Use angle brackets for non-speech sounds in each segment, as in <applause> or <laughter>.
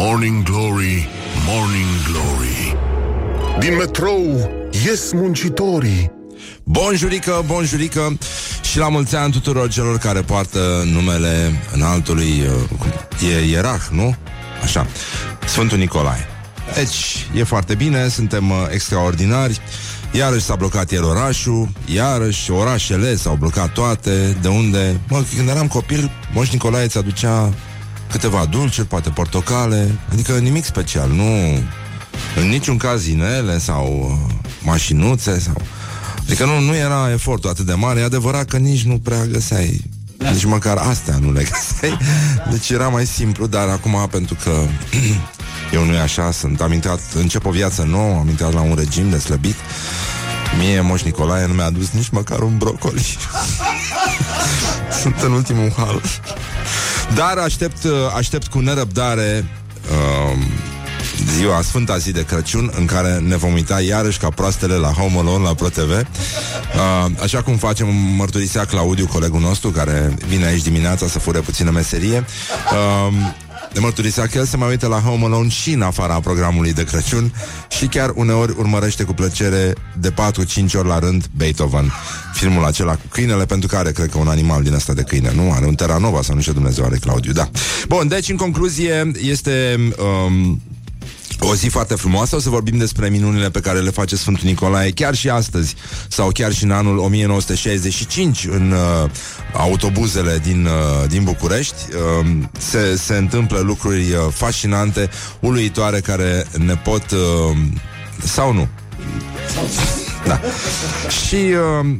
Morning Glory, Morning Glory. Din metrou ies muncitorii. Bonjurică, bonjurică Și la mulți ani tuturor celor care poartă numele înaltului uh, E ierarh, nu? Așa. Sfântul Nicolae. Deci, e foarte bine, suntem uh, extraordinari. Iarăși s-a blocat ieri orașul Iarăși orașele s-au blocat toate. De unde, mă, când eram copil Moș Nicolae ți aducea câteva dulciuri, poate portocale Adică nimic special, nu În niciun caz inele sau uh, mașinuțe sau... Adică nu, nu era efortul atât de mare E adevărat că nici nu prea găseai Nici măcar astea nu le <laughs> găseai Deci era mai simplu Dar acum pentru că <clears throat> Eu nu e așa, sunt am intrat Încep o viață nouă, am intrat la un regim de slăbit Mie Moș Nicolae nu mi-a adus nici măcar un brocoli. <laughs> Sunt în ultimul hal Dar aștept, aștept cu nerăbdare uh, ziua, Sfânta zi de Crăciun, în care ne vom uita iarăși ca proastele la Home Alone, la ProTV. Uh, așa cum facem, mărturisea Claudiu, colegul nostru, care vine aici dimineața să fure puțină meserie. Uh, de mărturisea că el se mai uită la Home Alone și în afara programului de Crăciun și chiar uneori urmărește cu plăcere de 4-5 ori la rând Beethoven, filmul acela cu câinele, pentru care cred că un animal din asta de câine, nu? Are un Terranova sau nu știu Dumnezeu are Claudiu, da. Bun, deci în concluzie este... Um, o zi foarte frumoasă, o să vorbim despre minunile pe care le face Sfântul Nicolae chiar și astăzi sau chiar și în anul 1965 în uh, autobuzele din, uh, din București. Uh, se, se întâmplă lucruri uh, fascinante, uluitoare care ne pot uh, sau nu. Da. Și uh,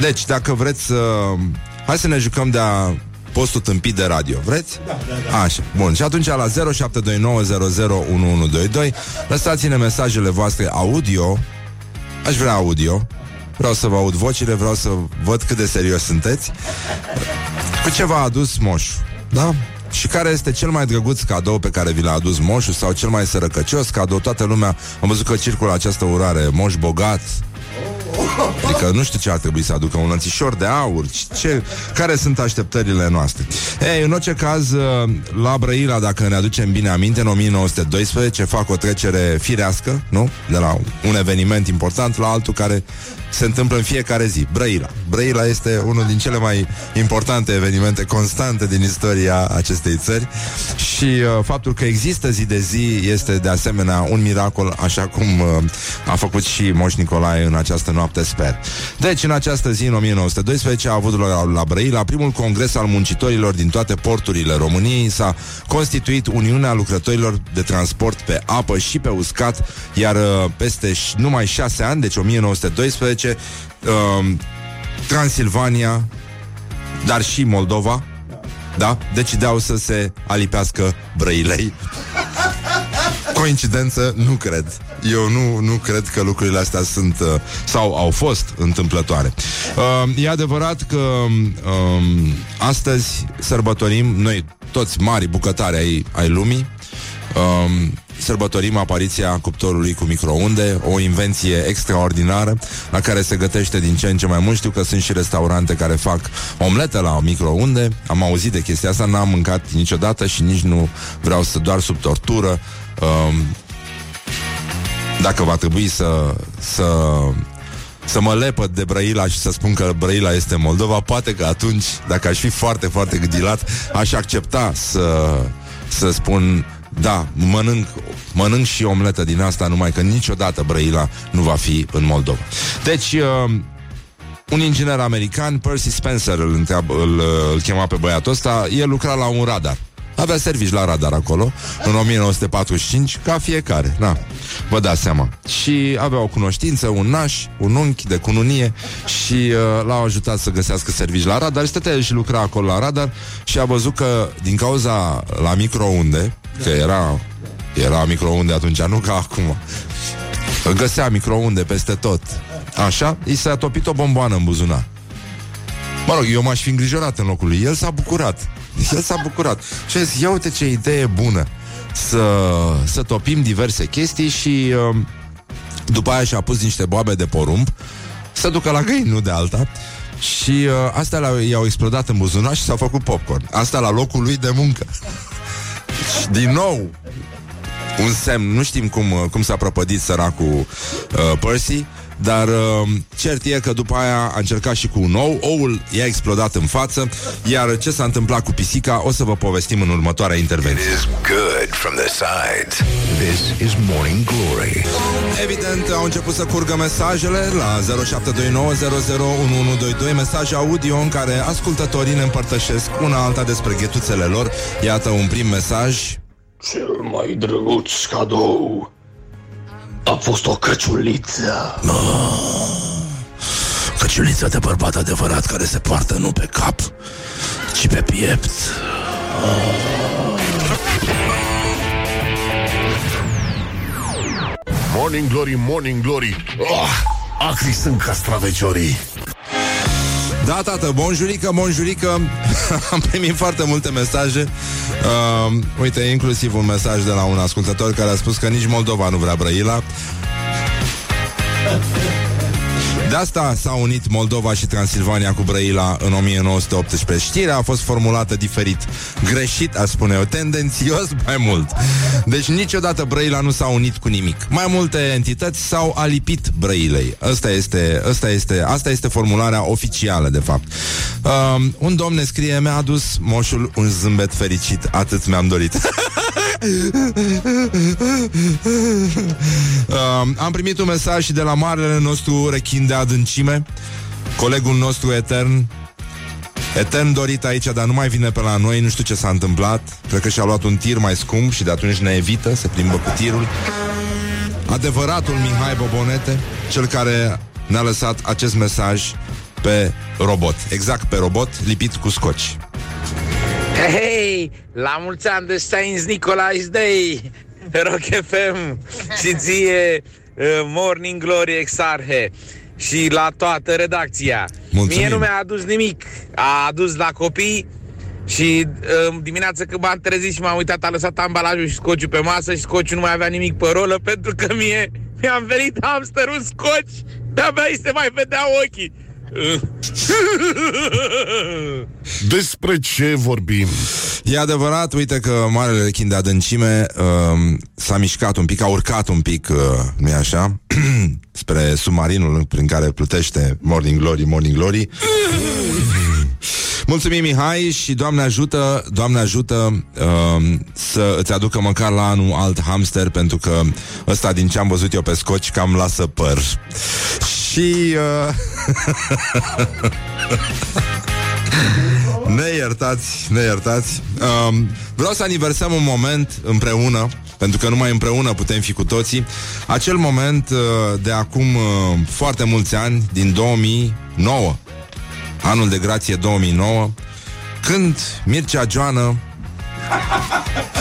deci, dacă vreți să... Uh, hai să ne jucăm de-a postul tâmpit de radio. Vreți? Da, da, da. Așa, bun. Și atunci la 0729001122 lăsați-ne mesajele voastre audio. Aș vrea audio. Vreau să vă aud vocile, vreau să văd cât de serios sunteți. Cu ce v-a adus moșul, da? Și care este cel mai drăguț cadou pe care vi l-a adus moșul sau cel mai sărăcăcios cadou? Toată lumea, am văzut că circulă această urare, moș bogat, Adică nu știu ce ar trebui să aducă un lănțișor de aur ce, Care sunt așteptările noastre Ei, în orice caz La Brăila, dacă ne aducem bine aminte În 1912 fac o trecere firească Nu? De la un eveniment important la altul care se întâmplă în fiecare zi. Brăila. Brăila este unul din cele mai importante evenimente constante din istoria acestei țări și uh, faptul că există zi de zi este de asemenea un miracol, așa cum uh, a făcut și Moș Nicolae în această noapte, sper. Deci, în această zi, în 1912, a avut la, la Brăila primul congres al muncitorilor din toate porturile României. S-a constituit Uniunea Lucrătorilor de Transport pe apă și pe uscat, iar uh, peste numai șase ani, deci 1912, zice uh, Transilvania, dar și Moldova, da? Decideau să se alipească Brăilei. <laughs> Coincidență? Nu cred. Eu nu, nu cred că lucrurile astea sunt uh, sau au fost întâmplătoare. Uh, e adevărat că uh, astăzi sărbătorim noi toți mari bucătari ai, ai lumii. Uh, sărbătorim apariția cuptorului cu microunde, o invenție extraordinară la care se gătește din ce în ce mai mult. Știu că sunt și restaurante care fac omlete la microunde. Am auzit de chestia asta, n-am mâncat niciodată și nici nu vreau să doar sub tortură. Um, dacă va trebui să, să să mă lepăd de Brăila și să spun că Brăila este Moldova, poate că atunci, dacă aș fi foarte, foarte gândilat, aș accepta să, să spun da, mănânc, mănânc și omletă din asta, numai că niciodată Brăila nu va fi în Moldova. Deci, uh, un inginer american, Percy Spencer, îl, întreabă, îl, îl chema pe băiatul ăsta, el lucra la un radar. Avea servici la radar acolo, în 1945, ca fiecare, da, vă dați seama. Și avea o cunoștință, un naș, un unchi de cununie și uh, l-au ajutat să găsească servici la radar. Stătea și lucra acolo la radar și a văzut că din cauza la microunde, Că era, era microunde atunci, nu ca acum. Găsea microunde peste tot. Așa, i s-a topit o bomboană în buzunar. Mă rog, eu m-aș fi îngrijorat în locul lui. El s-a bucurat. El s-a bucurat. Și a zis, ia uite ce idee bună să, să topim diverse chestii și uh, după aia și-a pus niște boabe de porumb să ducă la găini, nu de alta. Și uh, astea i-au explodat în buzunar și s-au făcut popcorn. Asta la locul lui de muncă. Și din nou, un semn, nu știm cum, cum s-a prăpădit săracul uh, Percy, dar uh, cert e că după aia a încercat și cu un ou. Oul i-a explodat în față. Iar ce s-a întâmplat cu pisica O să vă povestim în următoarea intervenție. It is good from the sides. This is Morning Glory. Evident, au început să curgă mesajele La 0729001122 Mesaje audio în care ascultătorii ne împărtășesc Una alta despre ghetuțele lor. Iată un prim mesaj. Cel mai drăguț cadou a fost o căciuliță. Căciuliță de bărbat adevărat care se poartă nu pe cap, ci pe piept. Morning Glory, Morning Glory oh, Acri sunt castraveciorii da, tată, bonjurică, bonjurică. <laughs> Am primit foarte multe mesaje. Uh, Uite, inclusiv un mesaj de la un ascultător Care a spus că nici Moldova nu vrea Brăila de asta s-au unit Moldova și Transilvania cu Brăila în 1918. Știrea a fost formulată diferit. Greșit, a spune eu, tendențios <laughs> mai mult. Deci niciodată Brăila nu s-a unit cu nimic. Mai multe entități s-au alipit Brăilei. Asta este, asta este, asta este formularea oficială, de fapt. Uh, un domn ne scrie, mi-a adus moșul un zâmbet fericit. Atât mi-am dorit. <laughs> uh, am primit un mesaj și de la marele nostru rechin de adâncime, colegul nostru etern, etern dorit aici, dar nu mai vine pe la noi, nu știu ce s-a întâmplat. Cred că și-a luat un tir mai scump și de atunci ne evită, se plimbă cu tirul. Adevăratul Mihai Bobonete, cel care ne-a lăsat acest mesaj pe robot, exact pe robot, lipit cu scoci. Hei, la mulți ani de Saints Nicolae's Day, Rock FM și ție uh, Morning Glory Exarhe și la toată redacția. Mulțumim. Mie nu mi-a adus nimic, a adus la copii și uh, dimineața când m-am trezit și m-am uitat, a lăsat ambalajul și scociul pe masă și scociul nu mai avea nimic pe rolă pentru că mie mi-am venit hamsterul scoci, de-abia îi se mai vedea ochii. <laughs> Despre ce vorbim? E adevărat, uite că Marele Rechin de Adâncime uh, s-a mișcat un pic, a urcat un pic, uh, nu așa, <clears throat> spre submarinul prin care plutește Morning Glory, Morning Glory. Mulțumim, Mihai, și Doamne ajută, Doamne ajută uh, să îți aducă măcar la anul alt hamster, pentru că ăsta, din ce am văzut eu pe scoci, cam lasă păr. Și... Uh... <laughs> ne iertați, ne iertați. Um, vreau să aniversăm un moment împreună, pentru că numai împreună putem fi cu toții. Acel moment uh, de acum uh, foarte mulți ani, din 2009, anul de grație 2009, când Mircea Joană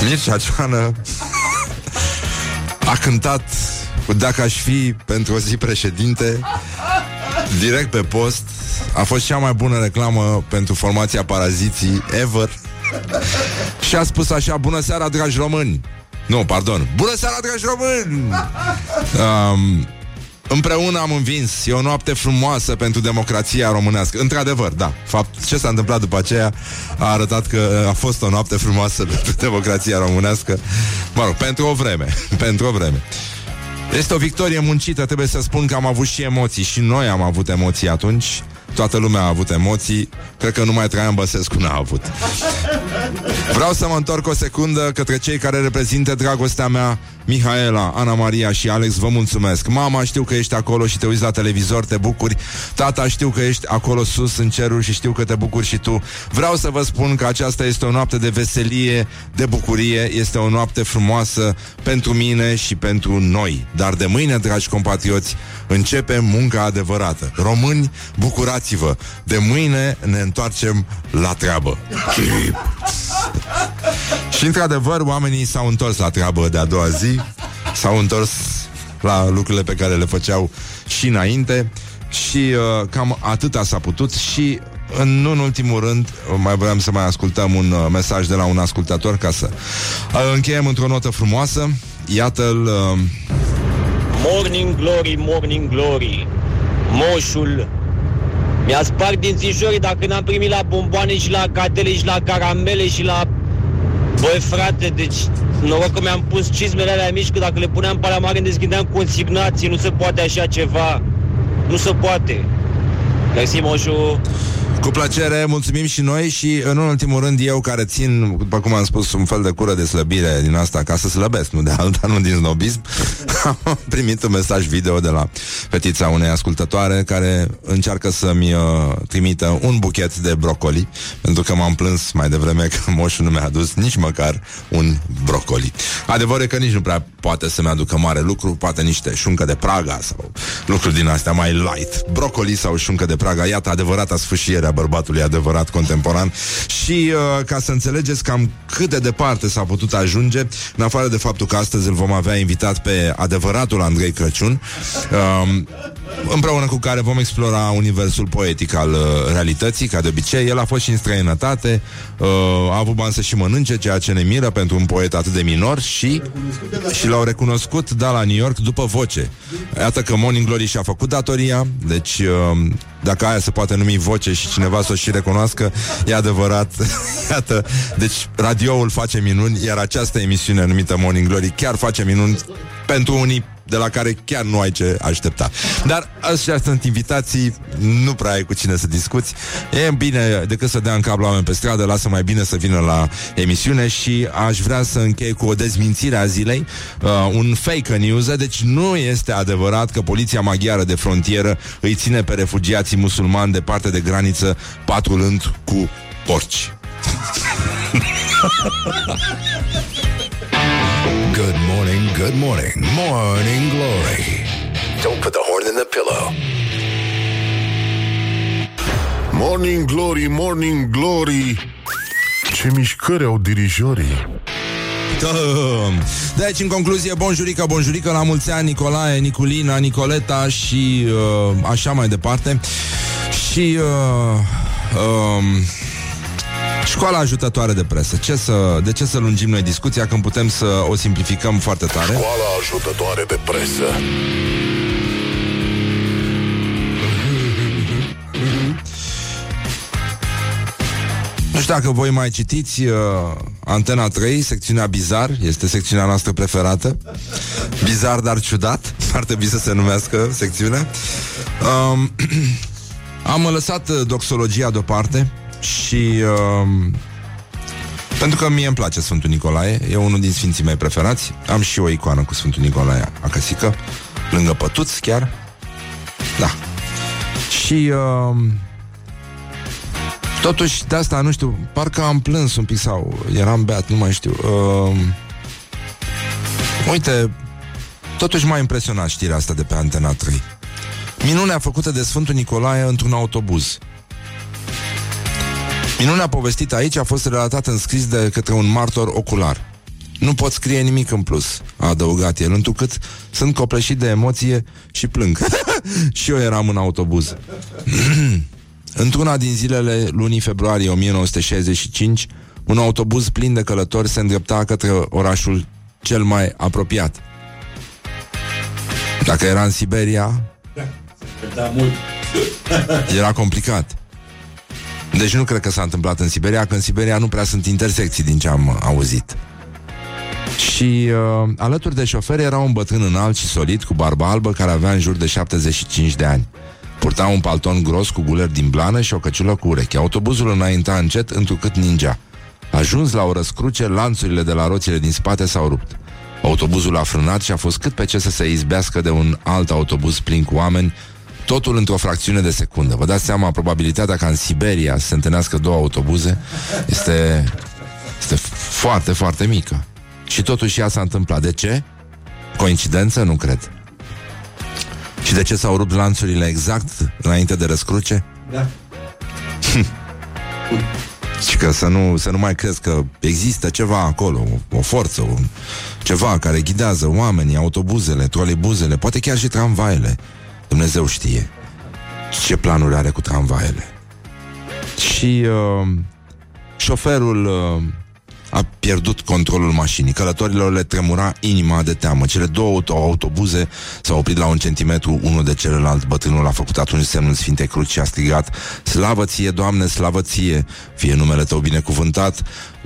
Mircea Joană a cântat cu Dacă aș fi pentru o zi președinte direct pe post a fost cea mai bună reclamă pentru formația Paraziții ever. Și a spus așa Bună seara, dragi români. Nu, pardon. Bună seara, dragi români. Um, Împreună am învins. E o noapte frumoasă pentru democrația românească. Într-adevăr, da. Fapt, ce s-a întâmplat după aceea a arătat că a fost o noapte frumoasă pentru democrația românească. Mă rog, pentru o vreme. <laughs> pentru o vreme. Este o victorie muncită, trebuie să spun că am avut și emoții și noi am avut emoții atunci. Toată lumea a avut emoții. Cred că numai Traian Băsescu n-a avut. Vreau să mă întorc o secundă Către cei care reprezintă dragostea mea Mihaela, Ana Maria și Alex. Vă mulțumesc. Mama, știu că ești acolo și te uiți la televizor Te bucuri. Tata, știu că ești acolo sus în cerul Și știu că te bucuri și tu. Vreau să vă spun că aceasta este o noapte de veselie De bucurie. Este o noapte frumoasă pentru mine și pentru noi. Dar de mâine, dragi compatrioți Începe munca adevărată. Români, bucurați-vă De mâine ne întoarcem la treabă Și într-adevăr Oamenii s-au întors la treabă de a doua zi S-au întors la lucrurile pe care le făceau și înainte și uh, cam atâta s-a putut și în, nu în ultimul rând, mai vreau să mai ascultăm un uh, mesaj de la un ascultator ca să uh, încheiem într-o notă frumoasă. Iată-l... Uh... Morning Glory, Morning Glory Moșul Mi-a spart dințișorii dacă n-am primit la bomboane și la catele și la caramele și la Băi frate, deci noroc că mi-am pus cizmele alea mici Că dacă le puneam pe alea mari îmi deschideam consignații Nu se poate așa ceva. Nu se poate. Mersi, moșu Cu plăcere, mulțumim și noi și în ultimul rând eu care țin, după cum am spus, un fel de cură de slăbire din asta ca să slăbesc, nu de alta, nu din snobism. <laughs> am primit un mesaj video de la fetița unei ascultătoare care încearcă să-mi uh, trimită un buchet de brocoli, pentru că m-am plâns mai devreme că moșul nu mi-a adus nici măcar un brocoli. Adevărul e că nici nu prea poate să-mi aducă mare lucru, poate niște șuncă de praga sau lucruri din astea mai light. Brocoli sau șuncă de praga, iată adevărata sfâșiere a bărbatului adevărat contemporan. Și uh, ca să înțelegeți cam cât de departe s-a putut ajunge, în afară de faptul că astăzi îl vom avea invitat pe adevăratul Andrei Crăciun, uh, împreună cu care vom explora universul poetic al uh, realității, ca de obicei. El a fost și în străinătate, uh, a avut bani să și mănânce, ceea ce ne miră pentru un poet atât de minor și, și l-au recunoscut, da, la New York, după voce. Iată că Morning Glory și-a făcut datoria, deci uh, dacă aia se poate numi voce și cineva să o și recunoască, e adevărat. <laughs> Iată, deci radioul face minuni, iar această emisiune numită Morning Glory chiar face minuni pentru unii de la care chiar nu ai ce aștepta. Dar astea sunt invitații, nu prea ai cu cine să discuți. E bine decât să dea în cap la oameni pe stradă, lasă mai bine să vină la emisiune și aș vrea să închei cu o dezmințire a zilei, uh, un fake news, deci nu este adevărat că poliția maghiară de frontieră îi ține pe refugiații musulmani departe de graniță patrulând cu porci. <laughs> Good morning, good morning, morning glory. Don't put the horn in the pillow. Morning glory, morning glory. Ce mișcări au dirijorii. Deci, în concluzie, bonjurică, bonjurică, la mulți ani, Nicolae, Niculina, Nicoleta și uh, așa mai departe. Și uh, uh, școala ajutătoare de presă. Ce să, de ce să lungim noi discuția când putem să o simplificăm foarte tare? Școala ajutătoare de presă. Nu știu dacă voi mai citiți uh, Antena 3, secțiunea Bizar, este secțiunea noastră preferată. Bizar, dar ciudat, <laughs> ar trebui să se numească secțiunea. Um, <clears throat> am lăsat uh, doxologia deoparte și... Uh, pentru că mie îmi place Sfântul Nicolae, e unul din sfinții mei preferați. Am și o icoană cu Sfântul Nicolae acasică, lângă pătuț chiar. Da. Și... Uh, Totuși, de asta, nu știu, parcă am plâns un pic sau eram beat, nu mai știu. Uh, uite, totuși m-a impresionat știrea asta de pe Antena 3. Minunea făcută de Sfântul Nicolae într-un autobuz. Minunea povestită aici a fost relatată în scris de către un martor ocular. Nu pot scrie nimic în plus, a adăugat el, întrucât sunt copleșit de emoție și plâng. <laughs> și eu eram în autobuz. <clears throat> Într-una din zilele lunii februarie 1965, un autobuz plin de călători se îndrepta către orașul cel mai apropiat. Dacă era în Siberia, Da, mult. era complicat. Deci nu cred că s-a întâmplat în Siberia, că în Siberia nu prea sunt intersecții din ce am uh, auzit. Și uh, alături de șofer era un bătrân înalt și solid cu barbă albă care avea în jur de 75 de ani. Purta un palton gros cu guleri din blană și o căciulă cu ureche. Autobuzul înainta încet, întrucât ningea. Ajuns la o răscruce, lanțurile de la roțile din spate s-au rupt. Autobuzul a frânat și a fost cât pe ce să se izbească de un alt autobuz plin cu oameni, totul într-o fracțiune de secundă. Vă dați seama, probabilitatea ca în Siberia să se întâlnească două autobuze este, este foarte, foarte mică. Și totuși ea s-a întâmplat. De ce? Coincidență? Nu cred. Și de ce s-au rupt lanțurile exact înainte de răscruce? Da. <laughs> Și că să nu, să nu mai crezi că există ceva acolo, o, o forță, un, ceva care ghidează oamenii, autobuzele, trolebuzele, poate chiar și tramvaile. Dumnezeu știe ce planuri are cu tramvaile. Și uh, șoferul uh, a pierdut controlul mașinii. Călătorilor le tremura inima de teamă. Cele două auto- autobuze s-au oprit la un centimetru unul de celălalt. Bătrânul a făcut atunci semnul Sfintei Cruci și a strigat Slavă ție, Doamne, slavă ție, fie numele Tău binecuvântat,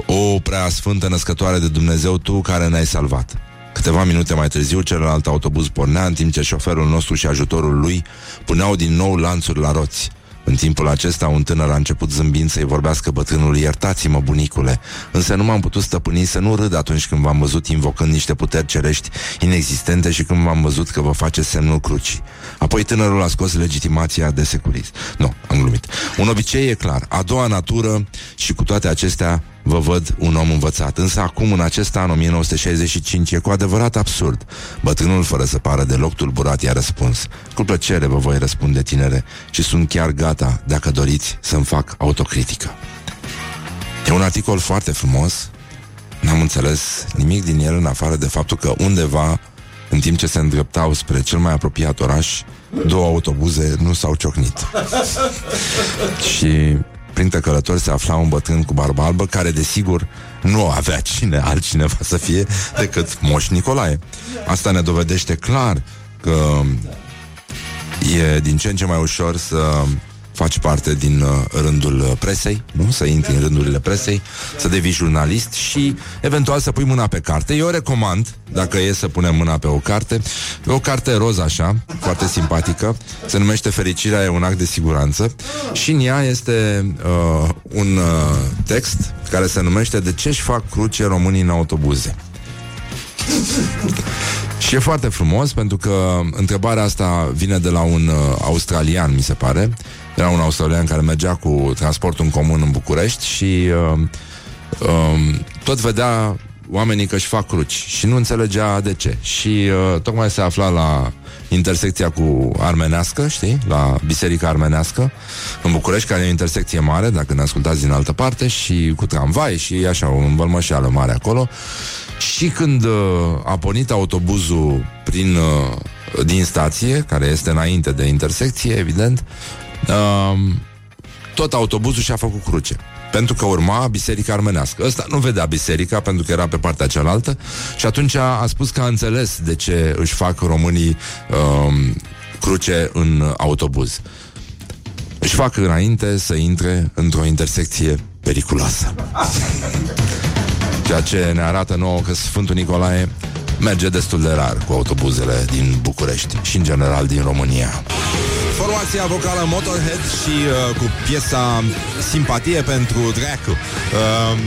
o prea sfântă născătoare de Dumnezeu, Tu care ne-ai salvat. Câteva minute mai târziu, celălalt autobuz pornea, în timp ce șoferul nostru și ajutorul lui puneau din nou lanțuri la roți. În timpul acesta, un tânăr a început zâmbind să-i vorbească bătrânului, iertați-mă, bunicule, însă nu m-am putut stăpâni să nu râd atunci când v-am văzut invocând niște puteri cerești inexistente și când v-am văzut că vă face semnul crucii. Apoi tânărul a scos legitimația de securist. Nu, am glumit. Un obicei e clar, a doua natură și cu toate acestea vă văd un om învățat. Însă acum, în acest an, 1965, e cu adevărat absurd. Bătrânul, fără să pară deloc tulburat, i-a răspuns. Cu plăcere vă voi răspunde, tinere, și sunt chiar gata, dacă doriți, să-mi fac autocritică. E un articol foarte frumos. N-am înțeles nimic din el, în afară de faptul că undeva, în timp ce se îndreptau spre cel mai apropiat oraș, două autobuze nu s-au ciocnit. <laughs> și printre călători se afla un bătrân cu barbă albă care, desigur, nu avea cine altcineva să fie decât Moș Nicolae. Asta ne dovedește clar că e din ce în ce mai ușor să faci parte din uh, rândul uh, presei, nu? Să intri în rândurile presei, să devii jurnalist și eventual să pui mâna pe carte. Eu recomand, dacă e să punem mâna pe o carte, pe o carte roz așa, foarte simpatică, se numește Fericirea e un act de siguranță și în ea este uh, un uh, text care se numește De ce își fac cruce românii în autobuze? Și e foarte frumos pentru că întrebarea asta vine de la un uh, australian, mi se pare. Era un australian care mergea cu transportul în comun în București și uh, uh, tot vedea oamenii că își fac cruci și nu înțelegea de ce. Și uh, tocmai se afla la intersecția cu armenească, știi? La Biserica Armenească în București, care e o intersecție mare, dacă ne ascultați din altă parte, și cu tramvai și așa, o învălmășeală mare acolo. Și când uh, a pornit autobuzul prin, uh, din stație, care este înainte de intersecție, evident, uh, tot autobuzul și-a făcut cruce. Pentru că urma biserica armenească. Ăsta nu vedea biserica pentru că era pe partea cealaltă și atunci a spus că a înțeles de ce își fac românii uh, cruce în autobuz. Își fac înainte să intre într-o intersecție periculoasă. Ceea ce ne arată nouă că Sfântul Nicolae merge destul de rar cu autobuzele din București și în general din România. Formația vocală Motorhead și uh, cu piesa Simpatie pentru Dracu. Uh,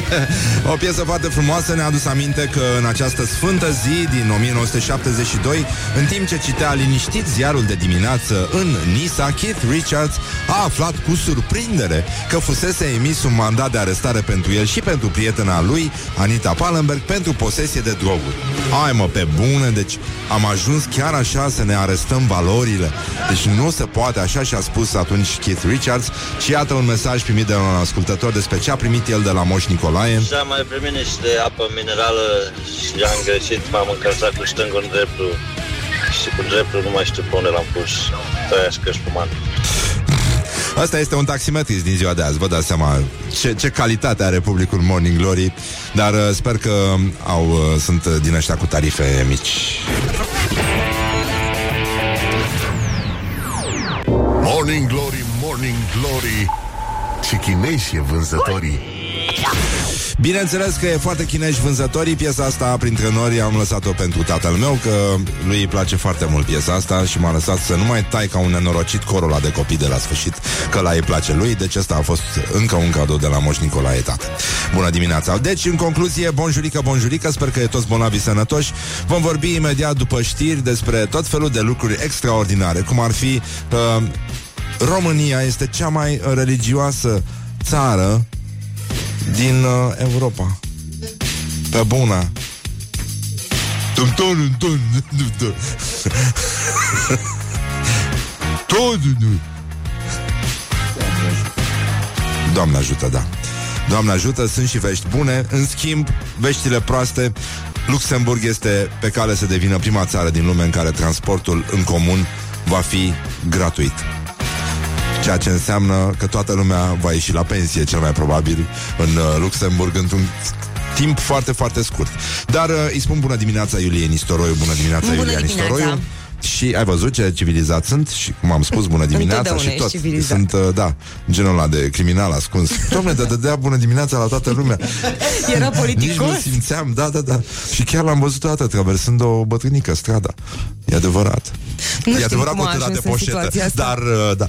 <laughs> o piesă foarte frumoasă ne-a adus aminte că în această sfântă zi din 1972, în timp ce citea liniștit ziarul de dimineață în Nisa, Keith Richards a aflat cu surprindere că fusese emis un mandat de arestare pentru el și pentru prietena lui, Anita Pallenberg, pentru posesie de droguri. Ai mă, pe bune, deci am ajuns chiar așa să ne arestăm valorile. Deci nu se poate, așa și-a spus atunci Keith Richards și iată un mesaj primit de un ascultător despre ce a primit el de la Moș Nicolae. Și am mai primit niște apă minerală și am greșit, m-am încălțat cu stângul în dreptul și cu dreptul nu mai știu pe unde l-am pus. Tăiași cășpuman. Asta este un taximetrist din ziua de azi, vă dați seama ce, ce calitate are publicul Morning Glory, dar uh, sper că au, uh, sunt uh, din ăștia cu tarife mici. Morning Glory, Morning Glory Ce chinezi e vânzătorii. Bineînțeles că e foarte chinești vânzătorii. Piesa asta, printre noi, am lăsat-o pentru tatăl meu Că lui îi place foarte mult piesa asta Și m-a lăsat să nu mai tai ca un nenorocit corul ăla de copii de la sfârșit Că la ei place lui. Deci asta a fost încă un cadou de la Moș Nicolae tată. Bună dimineața! Deci, în concluzie, bonjurică, bonjurică Sper că e toți bolnavi sănătoși. Vom vorbi imediat după știri despre tot felul de lucruri extraordinare Cum ar fi uh, România este cea mai religioasă țară din uh, Europa. Pe bună. Tum, tum, tum, tum, tum. <laughs> Tot, nu. Doamne ajută, da. Doamne ajută, sunt și vești bune. În schimb, veștile proaste, Luxemburg este pe cale să devină prima țară din lume în care transportul în comun va fi gratuit. Ceea ce înseamnă că toată lumea va ieși la pensie, cel mai probabil, în uh, Luxemburg, într-un timp foarte, foarte scurt. Dar uh, îi spun bună dimineața Iulie Nistoroiu, bună dimineața Bună Iulia dimineața. Nistoroiu. Și ai văzut ce civilizați sunt Și cum am spus, bună <laughs> dimineața Întotdeauna Și tot, ești civilizat. sunt, uh, da, genul ăla de criminal ascuns <laughs> Dom'le, de dădea bună dimineața la toată lumea <laughs> Era Nici nu politicos. simțeam, da, da, da Și chiar l-am văzut o dată traversând o bătrânică strada E adevărat Nu E știm adevărat cum a că de ajuns în poșetă situația asta. Dar, uh, da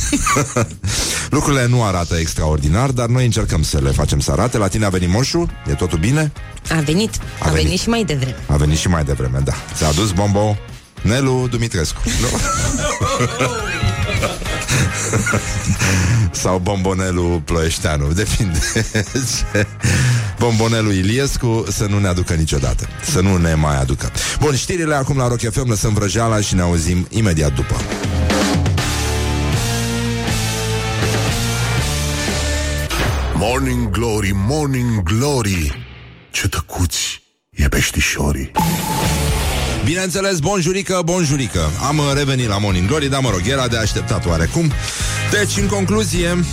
<laughs> Lucrurile nu arată extraordinar Dar noi încercăm să le facem să arate La tine a venit moșul, e totul bine A venit. A, A venit. venit și mai devreme. A venit și mai devreme, da Ți-a adus bombo Nelu Dumitrescu <laughs> nu? Sau bombonelul Ploieșteanu Depinde <laughs> ce- Bombonelul Iliescu Să nu ne aducă niciodată Să nu ne mai aducă Bun, știrile acum la Rock FM Lăsăm vrăjeala și ne auzim imediat după Morning Glory, Morning Glory. Ce tăcuți e peștișorii Bineînțeles, bonjurică, bonjurică. Am uh, revenit la Morning Glory Dar mă rog, era de așteptat oarecum. Deci, în concluzie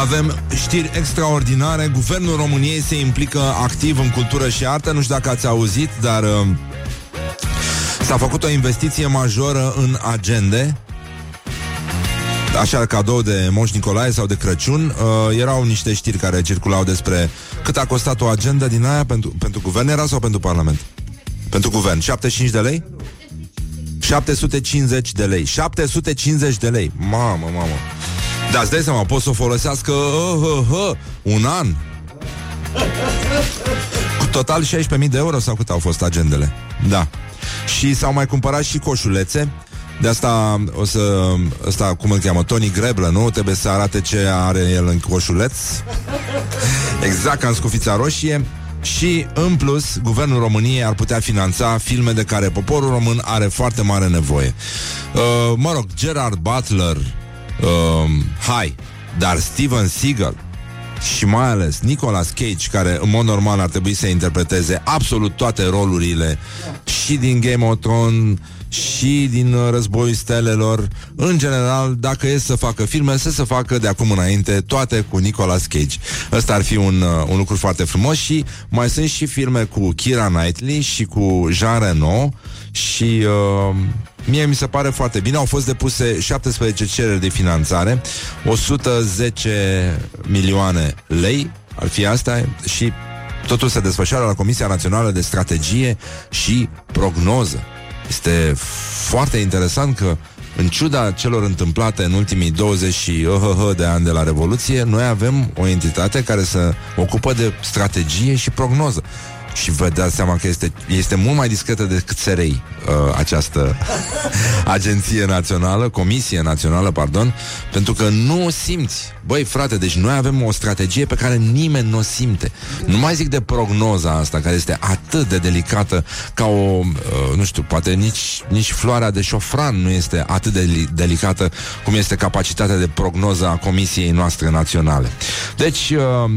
avem știri extraordinare. Guvernul României se implică activ în cultură și artă. Nu știu dacă ați auzit, dar uh, S-a făcut o investiție majoră în agende Așa, cadou de Moș Nicolae sau de Crăciun uh, Erau niște știri care circulau despre Cât a costat o agenda din aia Pentru, pentru guvern. Era sau pentru parlament? Pentru guvern, 75 de lei? 750 de lei. 750 de lei. Mamă, mamă. Da, îți dai seama, pot să o folosească uh, uh, uh, Un an. Cu total 16.000 de euro Sau cât au fost agendele? Da. Și s-au mai cumpărat și coșulețe de asta o să Asta cum îl cheamă, Tony Greblă, nu? Trebuie să arate ce are el în coșuleț Exact ca în scufița roșie și, în plus, Guvernul României ar putea finanța filme de care poporul român are foarte mare nevoie. Uh, mă rog, Gerard Butler, uh, hai, dar Steven Seagal și mai ales Nicolas Cage, care în mod normal ar trebui să interpreteze absolut toate rolurile și din Game of Thrones și din uh, Războiul Stelelor. În general, dacă e să facă filme, să se facă de acum înainte toate cu Nicolas Cage. Ăsta ar fi un, uh, un lucru foarte frumos și mai sunt și filme cu Kira Knightley și cu Jean Reno și uh, mie mi se pare foarte bine. Au fost depuse 17 cereri de finanțare, 110 milioane lei ar fi asta și totul se desfășoară la Comisia Națională de Strategie și Prognoză. Este foarte interesant că în ciuda celor întâmplate în ultimii 20 și uh, de ani de la Revoluție, noi avem o entitate care se ocupă de strategie și prognoză. Și vă dați seama că este, este mult mai discretă decât SRI uh, această <laughs> agenție națională, comisie națională, pardon, pentru că nu o simți. Băi, frate, deci noi avem o strategie pe care nimeni nu o simte. Nu mai zic de prognoza asta, care este atât de delicată ca o, uh, nu știu, poate nici, nici floarea de șofran nu este atât de li- delicată cum este capacitatea de prognoză a comisiei noastre naționale. Deci, uh,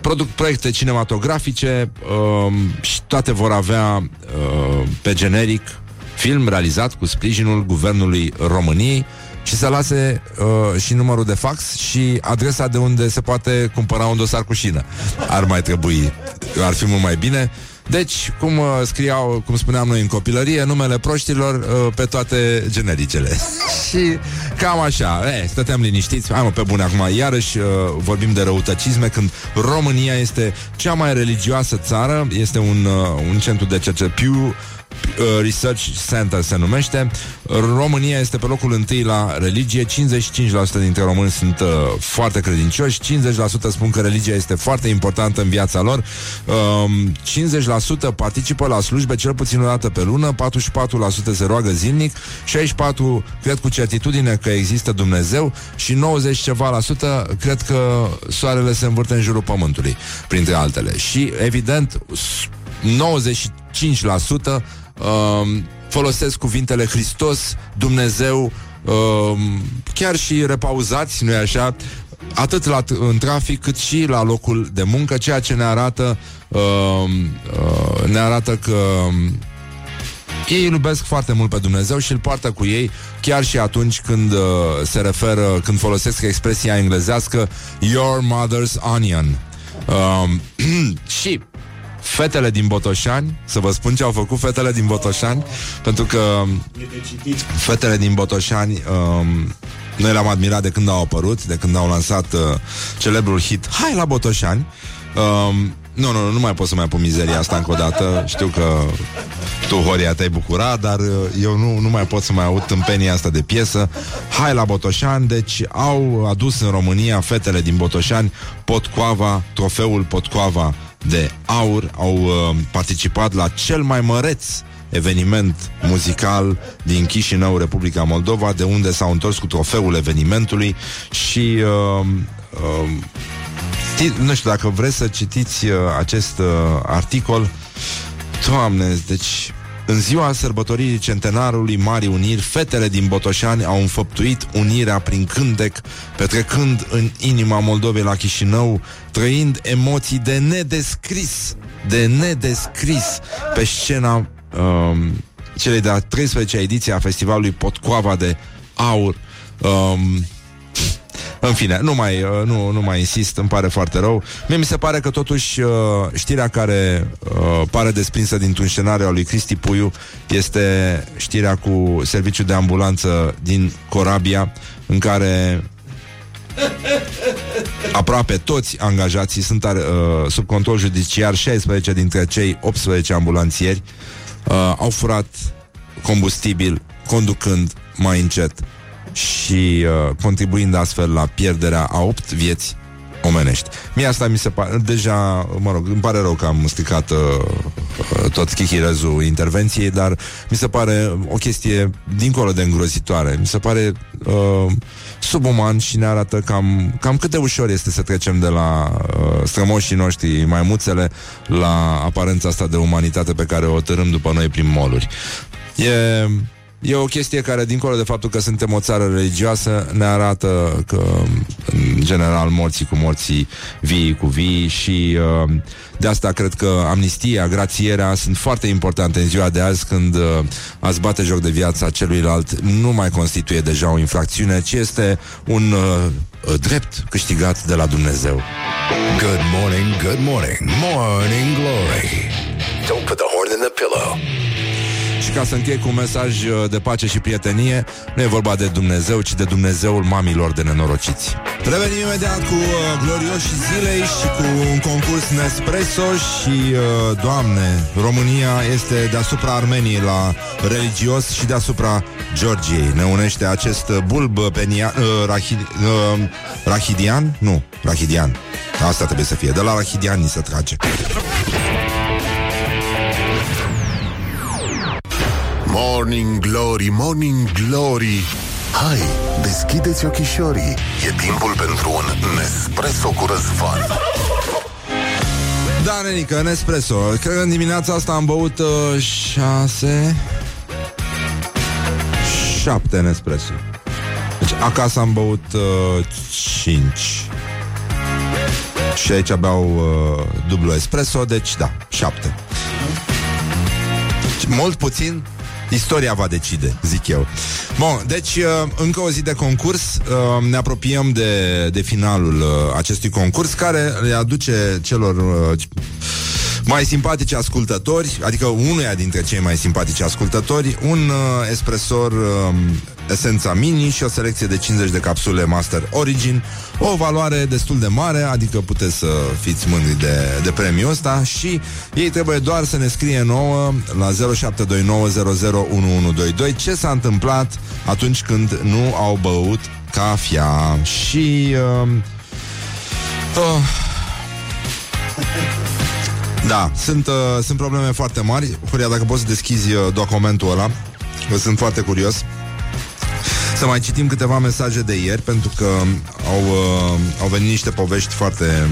produc proiecte cinematografice um, și toate vor avea uh, pe generic film realizat cu sprijinul Guvernului României și să lase uh, și numărul de fax și adresa de unde se poate cumpăra un dosar cu șină. Ar mai trebui, ar fi mult mai bine. Deci, cum uh, scriau, cum spuneam noi în copilărie, numele proștilor uh, pe toate genericele. <laughs> și cam așa, e, stăteam liniștiți, hai mă, pe bune acum, iarăși uh, vorbim de răutăcisme, când România este cea mai religioasă țară, este un, uh, un centru de cercetare, Pew Uh, Research Center se numește. România este pe locul întâi la religie. 55% dintre români sunt uh, foarte credincioși. 50% spun că religia este foarte importantă în viața lor. Uh, 50% participă la slujbe cel puțin o dată pe lună. 44% se roagă zilnic. 64% cred cu certitudine că există Dumnezeu și 90 ceva la sută cred că soarele se învârte în jurul pământului, printre altele. Și, evident, 95% um, folosesc cuvintele Hristos, Dumnezeu, um, chiar și repauzați, nu-i așa? Atât la, în trafic cât și la locul de muncă, ceea ce ne arată um, uh, ne arată că um, ei îl iubesc foarte mult pe Dumnezeu și îl poartă cu ei chiar și atunci când uh, se referă, când folosesc expresia englezească Your mother's onion. Um, <clears throat> și fetele din Botoșani, să vă spun ce au făcut fetele din Botoșani, pentru că fetele din Botoșani um, noi le-am admirat de când au apărut, de când au lansat uh, celebrul hit Hai la Botoșani. Um, nu, nu, nu mai pot să mai pun mizeria asta încă o dată. Știu că tu, Horia, te-ai bucurat, dar uh, eu nu, nu mai pot să mai aud tâmpenia asta de piesă. Hai la Botoșani, deci au adus în România fetele din Botoșani Potcoava, trofeul Potcoava de aur. Au uh, participat la cel mai măreț eveniment muzical din Chișinău, Republica Moldova, de unde s-au întors cu trofeul evenimentului și uh, uh, nu știu dacă vreți să citiți uh, acest uh, articol. Doamne, deci în ziua sărbătoririi centenarului Marii Uniri, fetele din Botoșani au înfăptuit unirea prin cântec, petrecând în inima Moldovei la Chișinău, trăind emoții de nedescris, de nedescris pe scena um, celei de-a 13-a ediție a festivalului Potcoava de Aur. Um, în fine, nu mai, uh, nu, nu mai insist, îmi pare foarte rău. Mie mi se pare că totuși uh, știrea care uh, pare desprinsă dintr-un scenariu al lui Cristi Puiu este știrea cu serviciul de ambulanță din Corabia, în care aproape toți angajații sunt uh, sub control judiciar, 16 dintre cei 18 ambulanțieri uh, au furat combustibil conducând mai încet și uh, contribuind astfel la pierderea a 8 vieți omenești. Mie asta mi se pare, deja, mă rog, îmi pare rău că am stricat uh, uh, tot chichirezul intervenției, dar mi se pare o chestie dincolo de îngrozitoare. Mi se pare uh, subuman și ne arată cam, cam cât de ușor este să trecem de la uh, strămoșii noștri maimuțele la aparența asta de umanitate pe care o tărâm după noi prin moluri. E E o chestie care, dincolo de faptul că suntem o țară religioasă, ne arată că, în general, morții cu morții, vii cu vii și uh, de asta cred că amnistia, grațierea sunt foarte importante în ziua de azi când uh, ați bate joc de viața celuilalt nu mai constituie deja o infracțiune, ci este un uh, drept câștigat de la Dumnezeu. Good morning, good morning, morning glory. Don't put the horn in the pillow. Și ca să închei cu un mesaj uh, de pace și prietenie, nu e vorba de Dumnezeu, ci de Dumnezeul mamilor de nenorociți. Revenim imediat cu uh, glorioși zilei și cu un concurs Nespresso și, uh, Doamne, România este deasupra Armeniei la religios și deasupra Georgiei. Ne unește acest bulb penia, uh, rahid, uh, rahidian? Nu, rahidian. Asta trebuie să fie. De la rahidian ni se trage. Morning Glory, Morning Glory. Hai, deschideți ochișorii. E timpul pentru un Nespresso cu răzvan. Da, Nenica, Nespresso. Cred că în dimineața asta am băut uh, șase Șapte Nespresso. Deci acasă am băut uh, cinci. Și aici beau uh, dublu espresso Deci da, șapte. Mult puțin Istoria va decide, zic eu. Bun, deci uh, încă o zi de concurs. Uh, ne apropiem de, de finalul uh, acestui concurs care le aduce celor mai simpatici ascultători, adică unuia dintre cei mai simpatici ascultători, un uh, espresor uh, esența mini și o selecție de 50 de capsule Master Origin, o valoare destul de mare, adică puteți să fiți mândri de, de premiul ăsta și ei trebuie doar să ne scrie nouă la 0729001122 ce s-a întâmplat atunci când nu au băut cafea. Și... Uh, uh, da, sunt, uh, sunt probleme foarte mari. Huria, dacă poți să deschizi uh, documentul ăla, că sunt foarte curios. Să mai citim câteva mesaje de ieri, pentru că au, uh, au venit niște povești foarte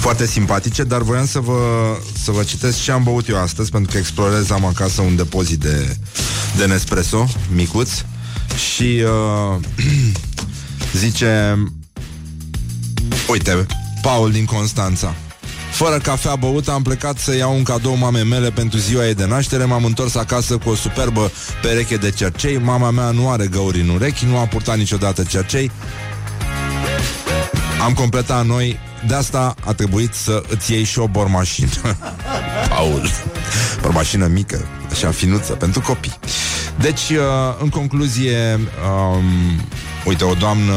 foarte simpatice, dar voiam să vă, să vă citesc ce am băut eu astăzi, pentru că explorez, am acasă un depozit de, de Nespresso, micuț, și uh, <clears throat> zice, uite, Paul din Constanța, Fără cafea băută am plecat să iau un cadou mamei mele pentru ziua ei de naștere. M-am întors acasă cu o superbă pereche de cercei. Mama mea nu are găuri în urechi, nu a purtat niciodată cercei. Am completat noi. De asta a trebuit să îți iei și o bormașină. <laughs> Paul Bormașină mică, așa finuță, pentru copii. Deci, uh, în concluzie um, Uite, o doamnă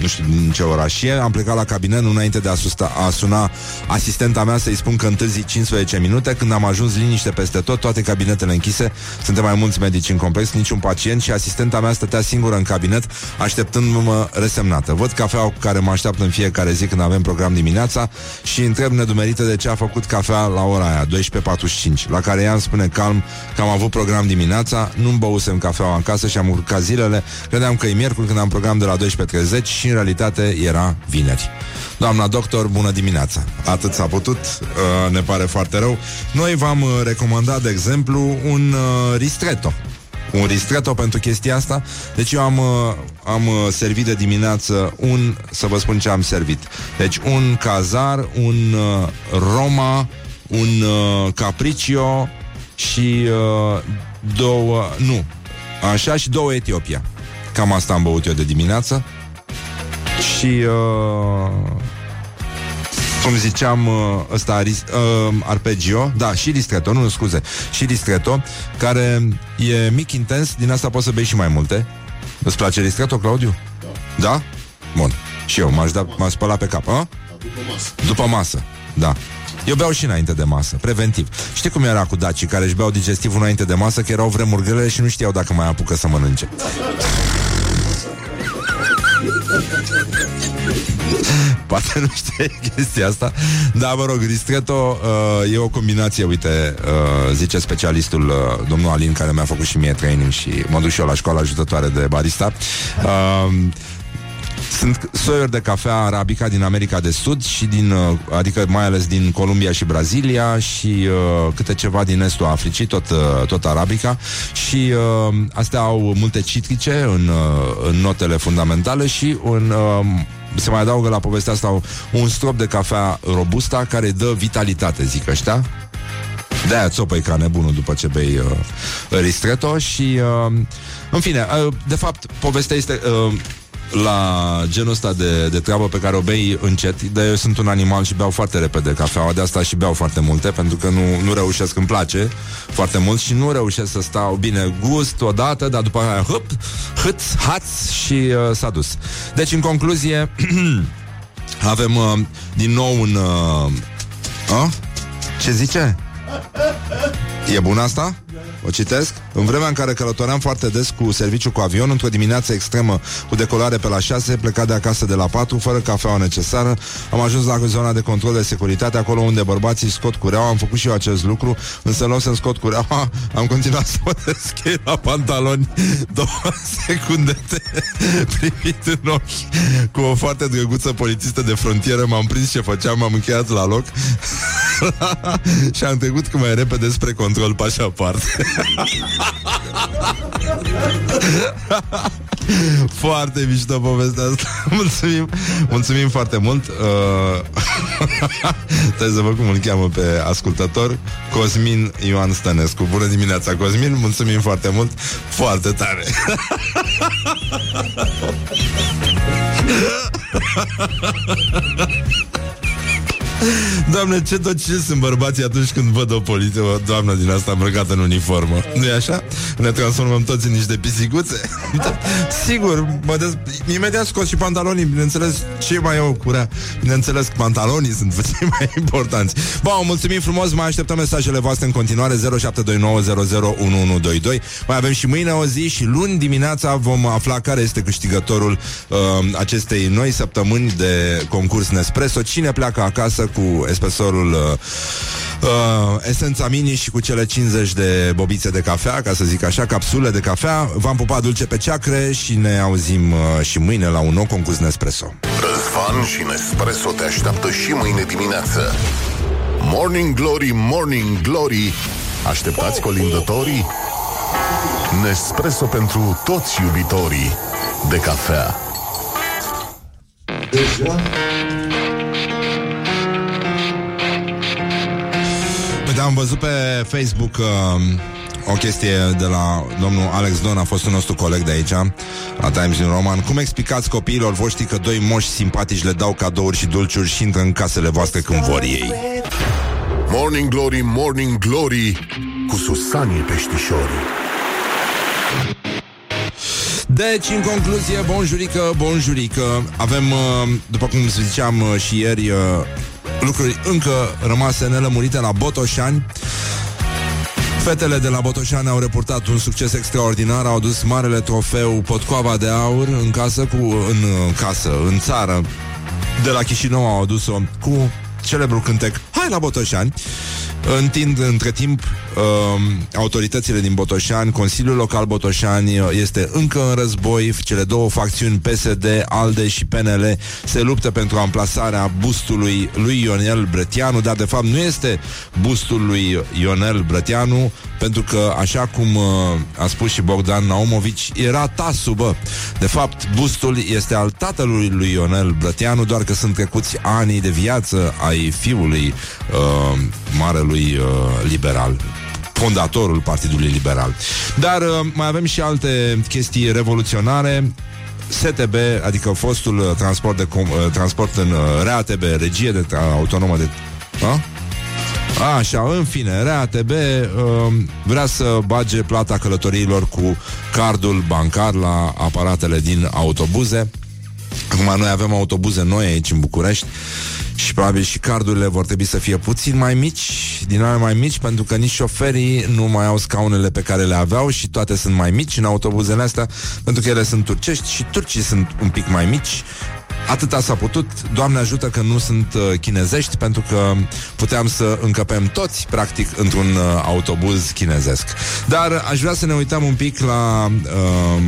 nu știu din ce oraș e, am plecat la cabinet înainte de a, susta, a suna asistenta mea să-i spun că întârzi 15 minute. Când am ajuns liniște peste tot, toate cabinetele închise, suntem mai mulți medici în complex, niciun pacient și asistenta mea stătea singură în cabinet, așteptându-mă resemnată. Văd cafeaua cu care mă așteaptă în fiecare zi când avem program dimineața și întreb nedumerită de ce a făcut cafea la ora aia, 12.45, la care ea îmi spune calm că am avut program dimineața, nu-mi băusem cafeaua în casă și am urcat zilele, credeam că e miercuri când am program de la 12.30 și în realitate era vineri. Doamna doctor, bună dimineața! Atât s-a putut, uh, ne pare foarte rău. Noi v-am uh, recomandat, de exemplu, un uh, ristretto. Un ristretto pentru chestia asta. Deci eu am, am servit de dimineață un, să vă spun ce am servit. Deci un cazar, un Roma, un Capriccio și două, nu, așa și două Etiopia. Cam asta am băut eu de dimineață. Și uh, cum ziceam, uh, ăsta uh, arpegio, da, și ristretto, nu, scuze, și ristretto, care e mic, intens, din asta poți să bei și mai multe. Îți place ristretto, Claudiu? Da. Da? Bun. Și eu m-aș, da, m-aș spăla pe cap, a? După masă. După masă, da. Eu beau și înainte de masă, preventiv. Știi cum era cu dacii care își beau digestivul înainte de masă, că erau vremuri grele și nu știau dacă mai apucă să mănânce. <laughs> Poate nu știe chestia asta. Dar mă rog, ristretto uh, E o combinație, uite uh, Zice specialistul uh, domnul Alin Care mi-a făcut și mie training Și mă duc și eu la școala ajutătoare de barista. Uh, sunt soiuri de cafea arabica din America de Sud și din, uh, adică mai ales din Columbia și Brazilia și uh, câte ceva din estul Africii, tot, uh, tot arabica și uh, astea au multe citrice în, uh, în notele fundamentale și un uh, se mai adaugă la povestea asta un strop de cafea robusta care dă vitalitate, zic ăștia. De-aia țopăi ca nebunul după ce bei uh, ristretto și, uh, în fine, uh, de fapt, povestea este... Uh, la genul ăsta de, de treabă pe care o bei încet, dar eu sunt un animal și beau foarte repede cafeaua, de asta și beau foarte multe, pentru că nu, nu reușesc, îmi place foarte mult și nu reușesc să stau bine gust odată, dar după aia hâp, hât, haț și uh, s-a dus. Deci, în concluzie, <clears throat> avem uh, din nou un... Uh, uh? Ce zice? E bun asta? O citesc? În vremea în care călătoream foarte des cu serviciu cu avion, într-o dimineață extremă cu decolare pe la 6, plecat de acasă de la 4, fără cafeaua necesară, am ajuns la zona de control de securitate, acolo unde bărbații scot cureaua, am făcut și eu acest lucru, însă în loc să-mi scot cureaua, am continuat să mă deschid la pantaloni două <laughs> secunde te primit în ochi cu o foarte drăguță polițistă de frontieră, m-am prins ce făceam, m-am încheiat la loc <laughs> și am trecut cât mai repede spre control pașaparte. <laughs> foarte mișto povestea asta. <laughs> Mulțumim, mulțumim foarte mult. Uh, Trebuie să văd cum îl cheamă pe ascultător Cosmin Ioan Stănescu. Bună dimineața, Cosmin, mulțumim foarte mult. Foarte tare Doamne, ce ce sunt bărbații atunci când văd o poliție, o doamnă din asta îmbrăcată în uniformă. nu e așa? Ne transformăm toți în niște pisiguțe? <laughs> Sigur, mă des... imediat scos și pantalonii, bineînțeles, ce mai eu curea. Bineînțeles, pantalonii sunt <laughs> cei mai importanți. Bun, mulțumim frumos, mai așteptăm mesajele voastre în continuare 0729001122. Mai avem și mâine o zi și luni dimineața vom afla care este câștigătorul uh, acestei noi săptămâni de concurs Nespresso. Cine pleacă acasă cu espresorul uh, uh, Esența Mini și cu cele 50 de bobițe de cafea, ca să zic așa, capsule de cafea. V-am pupat dulce pe ceacre și ne auzim uh, și mâine la un nou concurs Nespresso. Răzvan și Nespresso te așteaptă și mâine dimineață. Morning Glory, Morning Glory Așteptați colindătorii? Nespresso pentru toți iubitorii de cafea. Deja am văzut pe Facebook uh, o chestie de la domnul Alex Don, a fost un nostru coleg de aici, la Times New Roman. Cum explicați copiilor voștri că doi moși simpatici le dau cadouri și dulciuri și intră în casele voastre când vor ei? Morning Glory, Morning Glory Cu Susanii Peștișorii Deci, în concluzie, bonjurică, bonjurică Avem, uh, după cum ziceam uh, și ieri uh, Lucruri încă rămase nelămurite la Botoșani Fetele de la Botoșani au reportat un succes extraordinar, au adus marele trofeu Potcoava de Aur în casă, cu, în casă, în țară. De la Chișinău au adus-o cu celebrul cântec Hai la Botoșani. Întind între timp uh, autoritățile din Botoșani, Consiliul Local Botoșani uh, este încă în război, cele două facțiuni PSD, ALDE și PNL se luptă pentru amplasarea bustului lui Ionel Brătianu, dar de fapt nu este bustul lui Ionel Brătianu, pentru că, așa cum uh, a spus și Bogdan Naumovici, era tasul, bă. De fapt, bustul este al tatălui lui Ionel Brătianu, doar că sunt trecuți ani de viață ai fiului uh, marelui uh, liberal fondatorul Partidului Liberal. Dar uh, mai avem și alte chestii revoluționare. STB, adică fostul uh, transport, de com- uh, transport în uh, RATB, regie de tra- autonomă de... A? Așa, în fine, RATB uh, vrea să bage plata călătoriilor cu cardul bancar la aparatele din autobuze. Acum noi avem autobuze noi aici în București și probabil și cardurile vor trebui să fie puțin mai mici, din ale mai mici, pentru că nici șoferii nu mai au scaunele pe care le aveau și toate sunt mai mici în autobuzele astea, pentru că ele sunt turcești și turcii sunt un pic mai mici. Atâta s-a putut, Doamne ajută că nu sunt uh, chinezești Pentru că puteam să încăpem toți Practic într-un uh, autobuz chinezesc Dar aș vrea să ne uităm un pic la uh,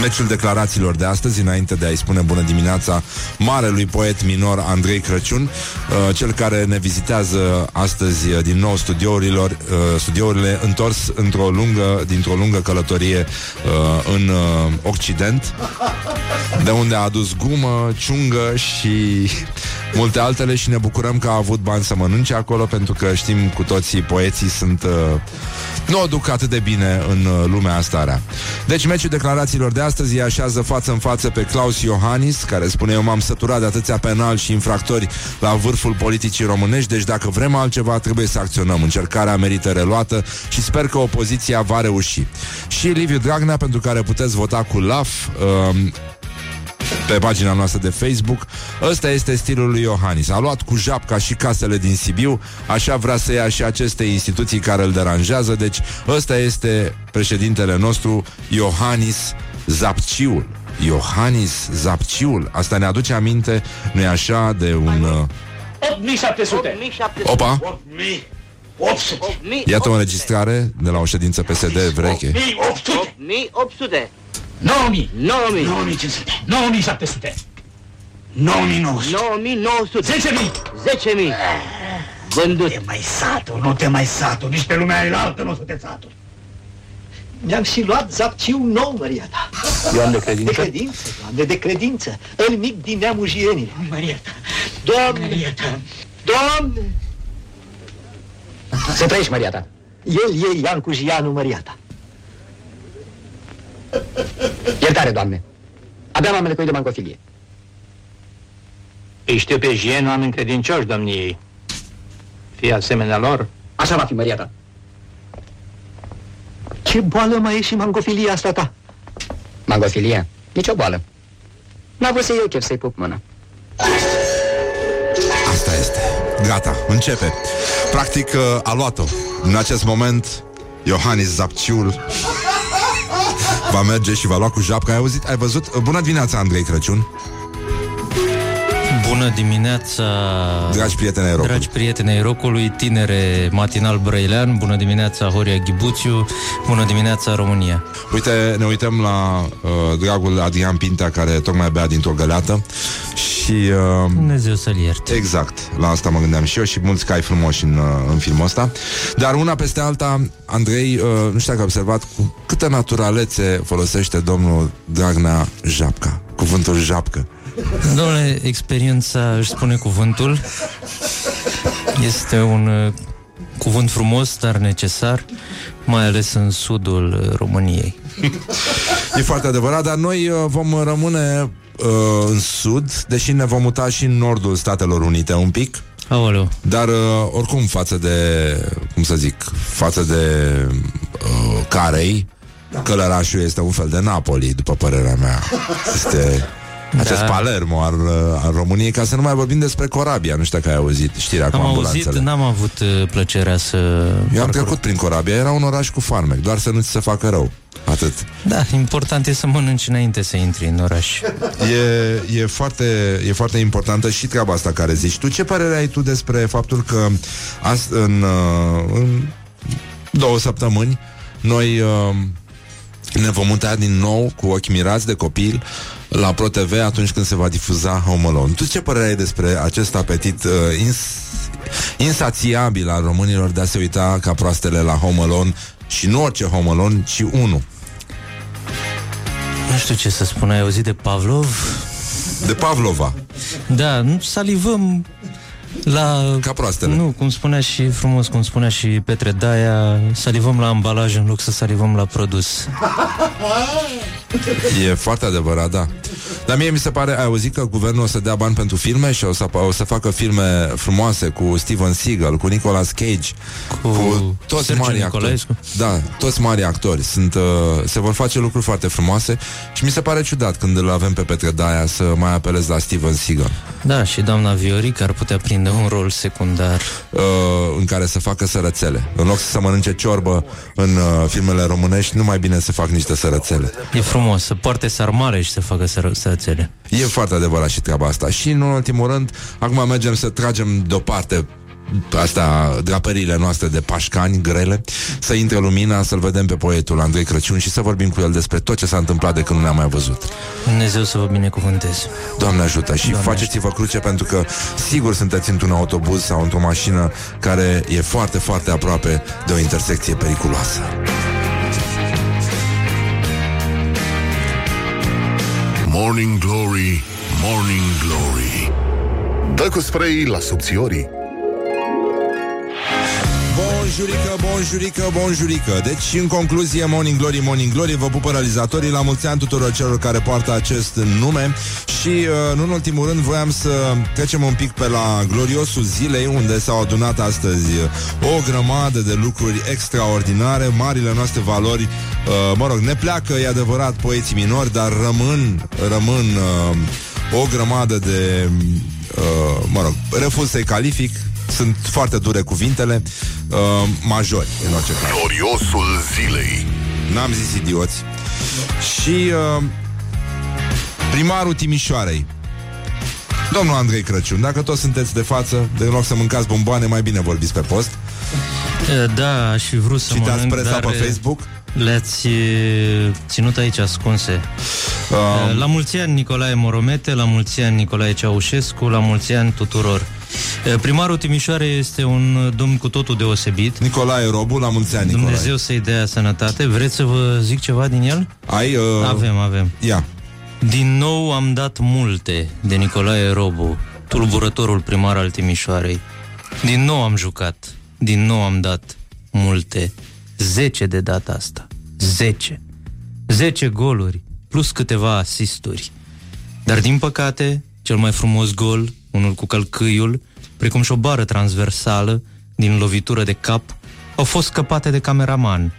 Meciul declarațiilor de astăzi, înainte de a-i spune bună dimineața marelui poet minor Andrei Crăciun, uh, cel care ne vizitează astăzi uh, din nou studiourilor, uh, studiourile întors într-o lungă, dintr-o lungă călătorie uh, în uh, Occident, de unde a adus gumă, ciungă și multe altele și ne bucurăm că a avut bani să mănânce acolo, pentru că știm cu toții, poeții sunt... Uh, nu o duc atât de bine în uh, lumea asta rea. Deci meciul declarațiilor de astăzi îi așează față în față pe Claus Iohannis, care spune eu m-am săturat de atâția penalți și infractori la vârful politicii românești, deci dacă vrem altceva trebuie să acționăm. Încercarea merită reluată și sper că opoziția va reuși. Și Liviu Dragnea, pentru care puteți vota cu LAF, um, pe pagina noastră de Facebook. Ăsta este stilul lui Iohannis. A luat cu japca și casele din Sibiu, așa vrea să ia și aceste instituții care îl deranjează, deci ăsta este președintele nostru, Iohannis Zapciul. Iohannis Zapciul. Asta ne aduce aminte, nu-i așa, de un... Uh... 8700. Opa! 8800. Iată o înregistrare de la o ședință PSD veche. 8800. 8800 9000. 9000 9500. 9700. 9900. 9900 10000. 10000 Vândut Te mai satur, nu te mai satur, nici pe lumea elaltă nu o să te satur. Mi-am și luat zapciu nou, Maria ta. Eu am de De credință. credință, Doamne, de credință. Îl mic din neamul jienilor. Maria ta, Doamne, Maria ta. Doamne! Să trăiești, Maria ta. El e Ian cu Jianu, Maria ta. Iertare, Doamne. Abia m-am lecuit de bancofilie. Îi știu pe Jien oameni credincioși domniei. Fie asemenea lor, Așa va fi, Maria ta. Ce boală mai e și mangofilia asta ta? Mangofilia? Nici o boală. N-a vrut să eu chef să-i pup mâna. Asta este. Gata, începe. Practic uh, a luat-o. În acest moment, Iohannis Zapciul va merge și va lua cu japca. Ai auzit? Ai văzut? Uh, Bună dimineața, Andrei Crăciun. Bună dimineața, Dragi prieteni ai rocului. dragi prieteni ai rocului, tinere matinal brăilean, bună dimineața Horia Ghibuțiu, bună dimineața România. Uite, ne uităm la uh, dragul Adrian Pintea, care tocmai bea dintr-o găleată și... Uh, Dumnezeu să-l ierte. Exact, la asta mă gândeam și eu și mulți cai frumoși în, uh, în filmul ăsta. Dar una peste alta, Andrei, uh, nu știu dacă ai observat cu câtă naturalețe folosește domnul Dragnea japca, cuvântul japcă. Domnule, experiența își spune cuvântul. Este un uh, cuvânt frumos, dar necesar, mai ales în sudul uh, României. E foarte adevărat, dar noi uh, vom rămâne uh, în sud, deși ne vom muta și în nordul Statelor Unite un pic. Aoleu. Dar uh, oricum față de, cum să zic, față de uh, Carei, Călărașul este un fel de Napoli, după părerea mea. Este acest Da. Palermo al, uh, al României, ca să nu mai vorbim despre Corabia. Nu știu dacă ai auzit știrea cu Am auzit, ambulanțele. n-am avut uh, plăcerea să... Eu am parcurg. trecut prin Corabia, era un oraș cu farmec, doar să nu ți se facă rău. Atât. Da, important e să mănânci înainte să intri în oraș. E, e, foarte, e foarte importantă și treaba asta care zici. Tu ce părere ai tu despre faptul că ast- în, uh, în două săptămâni noi uh, ne vom muta din nou cu ochi mirați de copil la ProTV atunci când se va difuza Home Alone. Tu ce părere ai despre acest apetit uh, ins, insațiabil al românilor de a se uita ca proastele la Home Alone și nu orice Home Alone, ci unul. Nu știu ce să spun, ai auzit de Pavlov? De Pavlova. Da, nu salivăm la... Ca proastele. Nu, cum spunea și frumos, cum spunea și Petre Daia, salivăm la ambalaj în loc să salivăm la produs. <laughs> E foarte adevărat, da. Dar mie mi se pare, ai auzit că guvernul o să dea bani pentru filme și o să, o să facă filme frumoase cu Steven Seagal, cu Nicolas Cage, Cu cu toți Sergiu mari Nicolaescu. actori. Da, toți mari actori. Sunt, uh, se vor face lucruri foarte frumoase și mi se pare ciudat când îl avem pe Petre Daia să mai apelez la Steven Seagal, Da, și doamna Vioric ar putea prinde un rol secundar. uh, în care să facă sărățele. În loc să se mănânce ciorbă în uh, filmele românești, nu mai bine să fac niște sărățele. E frumos, să poarte sarmale și să facă sără- sărățele. E foarte adevărat și treaba asta. Și în ultimul rând, acum mergem să tragem deoparte asta, draperiile noastre de pașcani grele, să intre lumina, să-l vedem pe poetul Andrei Crăciun și să vorbim cu el despre tot ce s-a întâmplat de când nu ne-am mai văzut. Dumnezeu să vă binecuvânteze. Doamne ajută și Doamne faceți-vă cruce pentru că sigur sunteți într-un autobuz sau într-o mașină care e foarte, foarte aproape de o intersecție periculoasă. Morning Glory, Morning Glory. Dă cu spray la subțiorii Bonjurică, bonjurică, bonjurică. Deci, în concluzie, Morning Glory, Morning Glory Vă pupă realizatorii La mulți ani tuturor celor care poartă acest nume. Și, uh, nu în ultimul rând, voiam să trecem un pic pe la gloriosul zilei Unde s-au adunat astăzi uh, o grămadă de lucruri extraordinare. Marile noastre valori uh, Mă rog, ne pleacă, e adevărat, poeții minori Dar rămân, rămân uh, o grămadă de... Uh, mă rog, refuz să-i calific sunt foarte dure cuvintele uh, Majori, în orice caz Gloriosul zilei N-am zis idioți Și uh, Primarul Timișoarei Domnul Andrei Crăciun Dacă toți sunteți de față De în loc să mâncați bomboane Mai bine vorbiți pe post E, Da, aș fi vrut să Și te-ați mănânc, presat dar pe Facebook Le-ați e, ținut aici ascunse. Um. E, La mulți ani Nicolae Moromete, la mulți ani Nicolae Ceaușescu, la mulți ani tuturor. E, Primarul Timișoarei este un domn cu totul deosebit. Nicolae Robu, la mulți ani Nicolae Dumnezeu să-i dea sănătate. Vreți să vă zic ceva din el? Ai, uh, Avem, avem. Ia Din nou am dat multe de Nicolae Robu, tulburătorul primar al Timișoarei. Din nou am jucat, din nou am dat multe. Zece de data asta. Zece. Zece goluri, plus câteva asisturi. Dar din păcate, cel mai frumos gol, unul cu călcâiul, precum și o bară transversală din lovitură de cap, au fost scăpate de cameraman,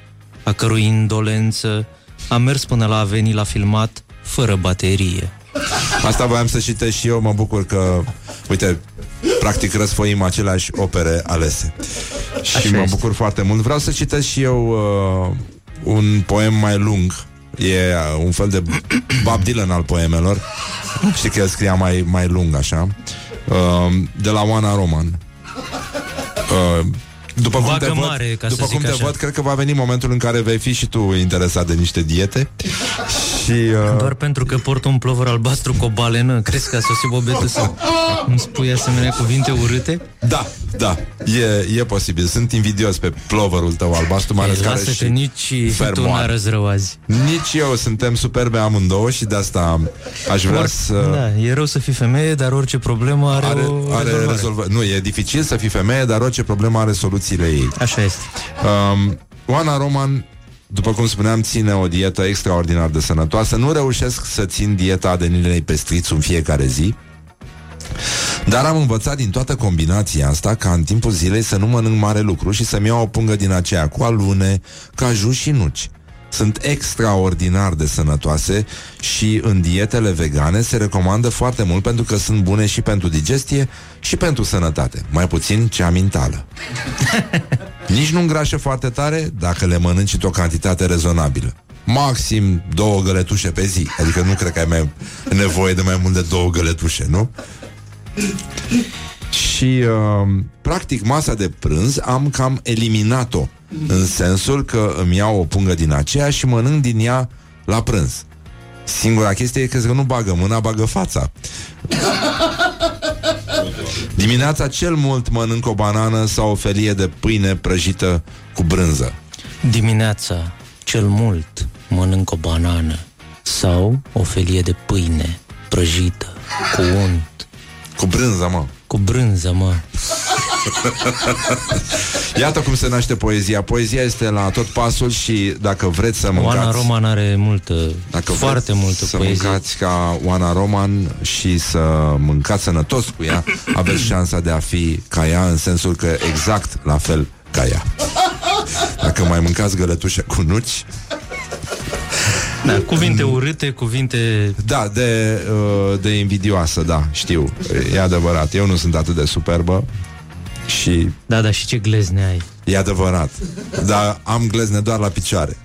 a cărui indolență a mers până la a veni la filmat fără baterie. Asta voiam să citesc și eu Mă bucur că, uite Practic răsfoim aceleași opere alese. Și Așa mă este. bucur foarte mult. Vreau să citesc și eu uh, Un poem mai lung. E uh, un fel de Bob Dylan al poemelor. Știi că el scria mai, mai lung așa uh, De la Oana Roman uh, după cum Bagă te văd, mare, ca să după zic cum te așa. văd, cred că va veni momentul în care vei fi și tu interesat de niște diete Și uh, Doar pentru că port un plover albastru cu o balenă, crezi că a sosit bobetul să îmi spui asemenea cuvinte urâte? Da, da, e, e posibil. Sunt invidios pe ploverul tău albastru, mai Ei, ales care lasă și că nici tu fermoar. n-arăți rău azi. Nici eu, suntem superbe amândouă și de asta aș vrea Or- să... Da, e rău să fii femeie, dar orice problemă are, Are, o are rezolvare. rezolvă. Nu, e dificil să fii femeie, dar orice problemă are soluțiile ei. Așa este. Um, Oana Roman, după cum spuneam, ține o dietă extraordinar de sănătoasă. Nu reușesc să țin dieta Adelinei Pestrițu în fiecare zi. Dar am învățat din toată combinația asta ca în timpul zilei să nu mănânc mare lucru și să-mi iau o pungă din aceea cu alune, caju și nuci. Sunt extraordinar de sănătoase și în dietele vegane se recomandă foarte mult pentru că sunt bune și pentru digestie și pentru sănătate. Mai puțin cea mintală. <laughs> Nici nu îngrașă foarte tare dacă le mănânci într-o cantitate rezonabilă. Maxim două găletușe pe zi. Adică nu cred că ai mai nevoie de mai mult de două găletușe, nu? Și uh, practic masa de prânz am cam eliminat-o În sensul că îmi iau o pungă din aceea Și mănânc din ea la prânz Singura chestie e că nu bagă mâna, bagă fața Dimineața cel mult mănânc o banană Sau o felie de pâine prăjită cu brânză Dimineața, cel mult, mănânc o banană sau o felie de pâine prăjită cu unt. Cu brânză, mă. Cu brânză, mă. <laughs> Iată cum se naște poezia Poezia este la tot pasul și dacă vreți să mâncați Oana Roman are multă, Dacă foarte vreți multă să poezie. mâncați ca Oana Roman și să mâncați sănătos cu ea, aveți șansa de a fi ca ea, în sensul că exact la fel ca ea. Dacă mai mâncați gălătușe cu nuci, Da, cuvinte urâte, cuvinte... da, de, uh, de invidioasă, da, știu, e adevărat. Eu nu sunt atât de superbă și Da, da, și ce glezne ai. E adevărat Dar am glezne doar la picioare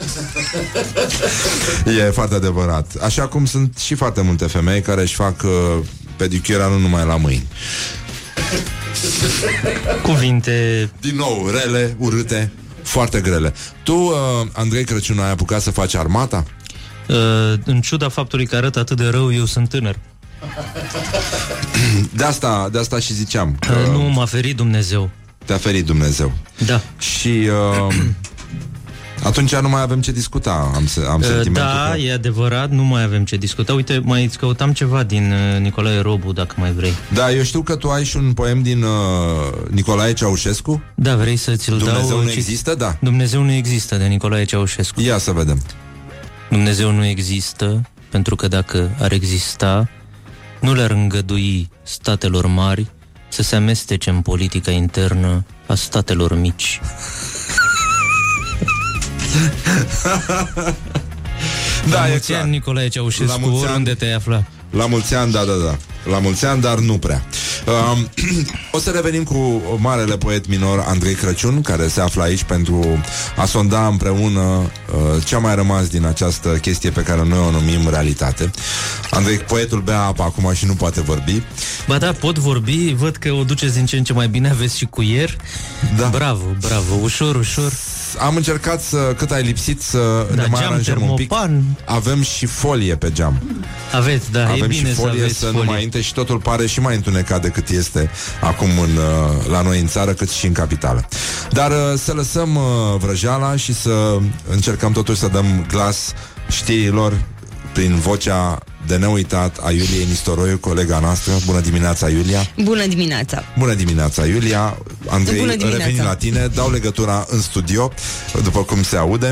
E foarte adevărat Așa cum sunt și foarte multe femei Care își fac uh, pedicura nu numai la mâini Cuvinte... Din nou, rele, urâte Foarte grele Tu, uh, Andrei Crăciun, ai apucat să faci armata? Uh, în ciuda faptului că arăt atât de rău, eu sunt tânăr. De asta, de asta și ziceam <clears throat> că Uh, nu m-a ferit Dumnezeu. Te-a ferit Dumnezeu Da. Și uh, <clears throat> atunci nu mai avem ce discuta Am, se- am Uh, sentimentul Da, că... e adevărat, nu mai avem ce discuta. Uite, mai îți căutam ceva din uh, Nicolae Robu, dacă mai vrei. Da, eu știu că tu ai și un poem din uh, Nicolae Ceaușescu Da, vrei să ți-l dau? Dumnezeu nu Ci- există? Da Dumnezeu nu există, de Nicolae Ceaușescu. Ia să vedem Dumnezeu nu există, pentru că dacă ar exista, nu le-ar îngădui statelor mari să se amestece în politica internă a statelor mici. Da, La e mulți clar. ani, Nicolae La Ceaușescu, mulți ani. oriunde te-ai afla. La mulți ani, da, da, da. La mulți ani, dar nu prea. Um, <clears throat> o să revenim cu marele poet minor Andrei Crăciun, care se află aici pentru a sonda împreună uh, ce a mai rămas din această chestie pe care noi o numim realitate. Andrei, poetul bea apă acum și nu poate vorbi. Ba da, pot vorbi, văd că o duceți din ce în ce mai bine, aveți și cuier. Da. Bravo, bravo, ușor, ușor. Am încercat să, cât ai lipsit, să Da, ne mai geam, aranjăm un pic. termopan. Avem și folie pe geam. Aveți, da, Avem e bine și folie să aveți să folie. nu mai intre și totul pare și mai întunecat decât este acum în, uh, la noi în țară, cât și în capitală. Dar uh, să lăsăm uh, vrăjeala și să încercăm totuși să dăm glas știrilor prin vocea de neuitat a Iuliei Nistoroiu, colega noastră. Bună dimineața, Iulia! Bună dimineața! Bună dimineața, Iulia! Andrei, Bună dimineața. reveni la tine, dau legătura în studio, după cum se aude.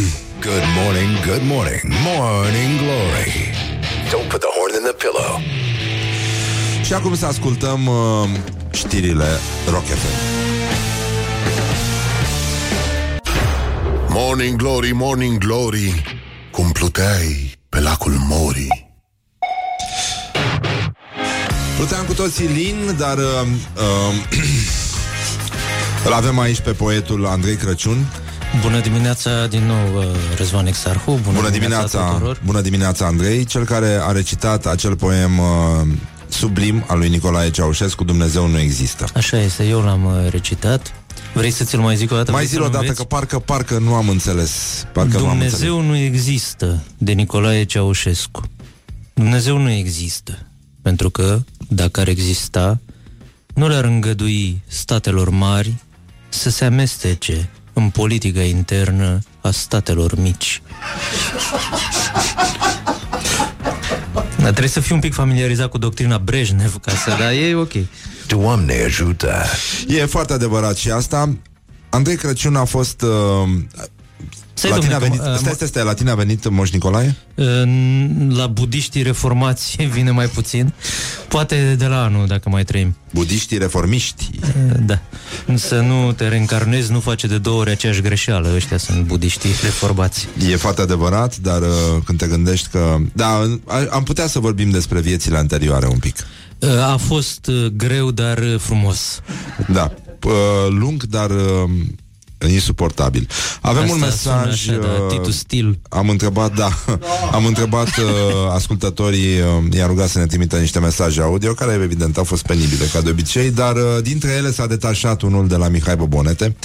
<clears throat> Good morning, good morning, morning glory. Don't put the horn in the pillow. Și acum să ascultăm uh, știrile Rock FM. Morning glory, morning glory, cum pluteai pe lacul Mori. Pluteam cu toții lin, dar uh, uh, <clears throat> îl avem aici pe poetul Andrei Crăciun. Bună dimineața din nou, uh, Răzvan Exarhu. Bună, Bună dimineața, tuturor. bună dimineața, Andrei, cel care a recitat acel poem uh, sublim al lui Nicolae Ceaușescu, Dumnezeu nu există. Așa este, eu l-am uh, recitat. Vrei să ți-l mai zic o dată? Mai Vrei zi să-l o dată înveți? că parcă, parcă nu am înțeles. Parcă nu am înțeles. Dumnezeu nu există de Nicolae Ceaușescu. Dumnezeu nu există. Pentru că, dacă ar exista, nu le-ar îngădui statelor mari să se amestece în politica internă a statelor mici. Dar trebuie să fii un pic familiarizat cu doctrina Brejnev ca să, dar e ok. Doamne ajută! E foarte adevărat și asta. Andrei Crăciun a fost... Uh, Stai, la tine a domnule, venit, că, uh, stai, stai, stai, la tine a venit Moș Nicolae? În- La budiștii reformați <laughs> vine mai puțin. Poate de la anul, dacă mai trăim. Budiștii reformiști. Da. Să nu te reîncarnezi, nu face de două ori aceeași greșeală. Ăștia sunt budiștii reformați. E foarte adevărat, dar uh, când te gândești că... Da, a- am putea să vorbim despre viețile anterioare un pic. A fost uh, greu, dar uh, frumos. Da, uh, lung, dar uh, insuportabil. Avem Asta un mesaj... sună așa, da, Titus Stil. Am întrebat, da, <laughs> am întrebat uh, ascultătorii, uh, i-am rugat să ne trimită niște mesaje audio, care evident au fost penibile, ca de obicei, dar uh, dintre ele s-a detașat unul de la Mihai Bobonete.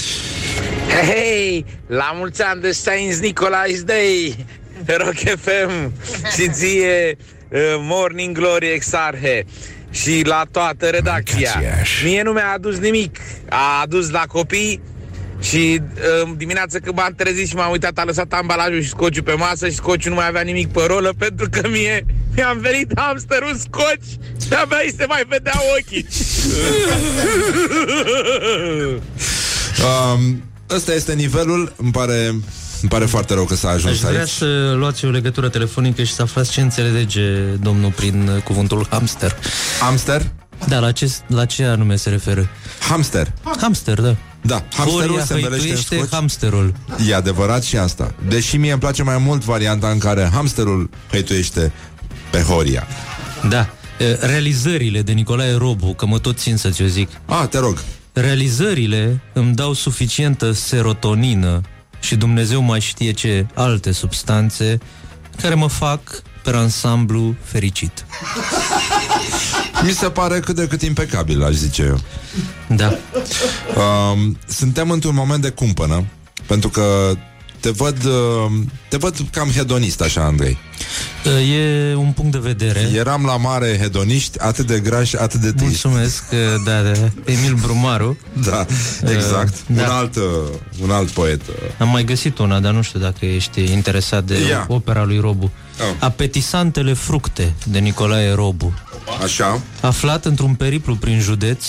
Hei, hei, la mulți ani de Saints Nicolae's Day, Rock FM și ție uh, Morning Glory Exarhe și la toată redacția. Mie nu mi-a adus nimic, a adus la copii și uh, dimineața când m-am trezit și m-am uitat, a lăsat ambalajul și scociul pe masă și scociul nu mai avea nimic pe rolă pentru că mie mi-am venit hamsterul scoci și abia îi se mai vedeau ochii. Um, ăsta este nivelul, îmi pare, îmi pare foarte rău că s-a Aș ajuns vrea aici. să luați o legătură telefonică și să aflați ce înțelege domnul prin uh, cuvântul hamster. Hamster? Da, la ce, la ce anume se referă? Hamster. Hamster, da. Da, hamsterul Horia se învelește în hăituiește scoci. hamsterul. E adevărat și asta. Deși mie îmi place mai mult varianta în care hamsterul hăituiește pe Horia. Da. E, Realizările de Nicolae Robu, că mă tot țin să ți-o zic. Ah, te rog. Realizările îmi dau suficientă serotonină și Dumnezeu mai știe ce alte substanțe care mă fac pe ansamblu fericit. Mi se pare cât de cât impecabil, aș zice eu. Da. Um, suntem într-un moment de cumpănă, pentru că te văd, uh, te văd cam hedonist așa, Andrei. E un punct de vedere. Eram la mare hedoniști, atât de grași, atât de triști. Mulțumesc, da, da. Emil Brumaru. Da, exact. Uh, da. Un, alt, uh, un alt poet. uh. Am mai găsit una, dar nu știu dacă ești interesat de Ia. opera lui Robu. Oh. Apetisantele fructe de Nicolae Robu. Așa. Aflat într-un periplu prin județ,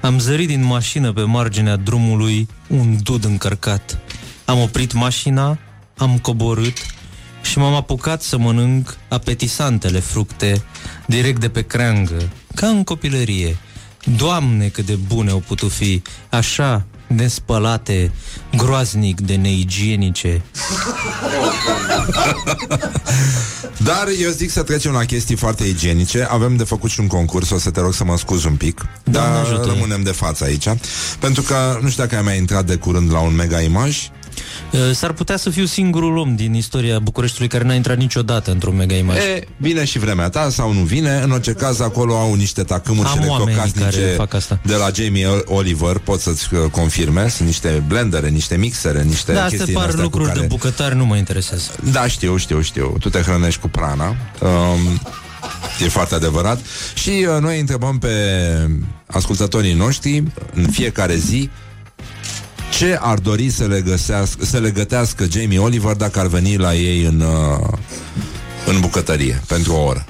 am zărit din mașină pe marginea drumului un dud încărcat. Am oprit mașina, am coborât și m-am apucat să mănânc apetisantele fructe direct de pe creangă, ca în copilărie. Doamne, cât de bune au putut fi, așa nespălate, groaznic de neigienice. <laughs> Dar eu zic să trecem la chestii foarte igienice. Avem de făcut și un concurs, o să te rog să mă scuz un pic. Doamne Dar ajută. rămânem de față aici. Pentru că nu știu dacă ai mai intrat de curând la un mega imaj. Uh, S-ar putea să fiu singurul om din istoria Bucureștiului care n-a intrat niciodată într-o mega imagine. E, vine și vremea ta sau nu vine În orice caz acolo au niște tacâmuri Am oameni care electrocasnice fac asta. De la Jamie Oliver Pot să-ți uh, confirme Sunt niște blendere, niște mixere Niște Da, astea chestii par astea cu lucruri care... de bucătari, nu mă interesează. Da, știu, știu, știu Tu te hrănești cu prana um, E foarte adevărat Și uh, noi întrebăm pe ascultătorii noștri În fiecare zi ce ar dori să le, găsească, să le gătească Jamie Oliver dacă ar veni la ei în, uh, în bucătărie pentru o oră?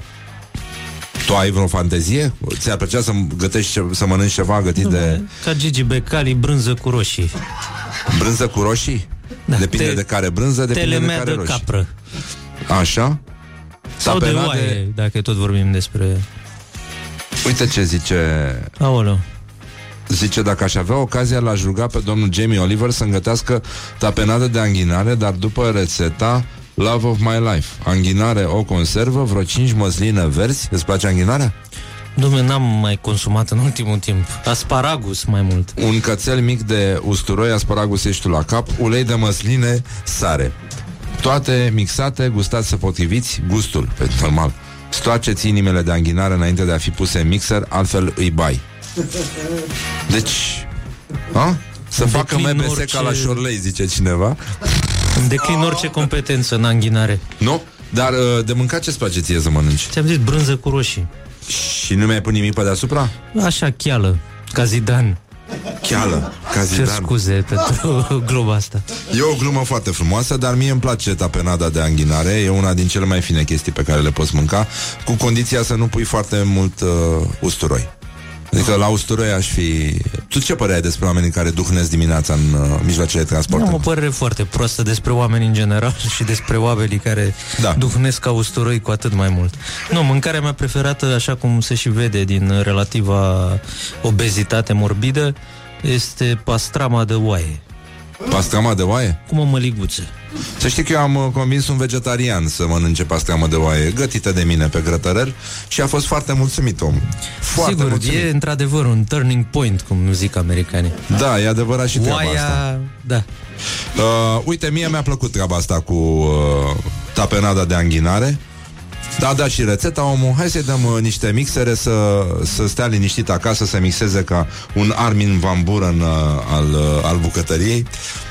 Tu ai vreo fantezie? Ți-ar plăcea să gătești, ce- să mănânci ceva gătit de Ca Gigi Becali, brânză cu roșii. brânză cu roșii? Da, Depinde te- de care brânză, depinde de Telemea care de roșii. capră. Așa? Sau de Tapenade- oaie, dacă tot vorbim despre... Uite ce zice Aoleu. Zice, dacă aș avea ocazia, l-aș ruga pe domnul Jamie Oliver să-mi gătească tapenadă de anghinare, dar după rețeta Love of My Life. Anghinare, o conservă, vreo 5 măsline verzi. Îți place anghinarea? Dom'le, n-am mai consumat în ultimul timp. Asparagus mai mult. Un cățel mic de usturoi, asparagus ești la cap, ulei de măsline, sare. Toate mixate, gustați să potriviți gustul, pe normal. Stoaceți inimile de anghinare înainte de a fi puse în mixer, altfel îi bai. <laughs> Deci, a? Să Îmi facă declin MBS orice- ca la Șorlei, zice cineva. Îmi declin orice competență în anghinare. Nu? Dar uh, de mâncat ce-ți place ție să mănânci? Ți-am zis brânză cu roșii. Și nu mi-ai pus nimic pe deasupra? Așa, cheală, ca Zidane. Cheală, ca Cer Zidane. scuze pentru <laughs> globa asta. E o glumă foarte frumoasă, dar mie îmi place tapenada de anghinare. E una din cele mai fine chestii pe care le poți mânca, cu condiția să nu pui foarte mult uh, usturoi. Adică la usturoi aș fi... Tu ce părere ai despre oamenii care duhnesc dimineața în uh, mijloacele de transport? Am o părere foarte proastă despre oameni în general <laughs> și despre oamenii care Da. da. duhnesc ca usturoi cu atât mai mult. Nu, mâncarea mea preferată, așa cum se și vede din relativa obezitate morbidă, este pastrama de oaie. Pastrama de oaie? Cu o măliguță. Să știi că eu am uh, convins un vegetarian să mănânce pastramă de oaie gătită de mine pe grătărel și a fost foarte mulțumit om. Foarte Sigur, mulțumit. e într-adevăr un turning point, cum zic americanii. Da, e adevărat și treaba Oaia, asta. da. Uh, uite, mie mi-a plăcut treaba asta cu uh, tapenada de anghinare. Da, da, și rețeta omul. Hai să-i dăm uh, niște mixere să, să stea liniștit acasă Să mixeze ca un Armin Van Buren uh, al, uh, al bucătăriei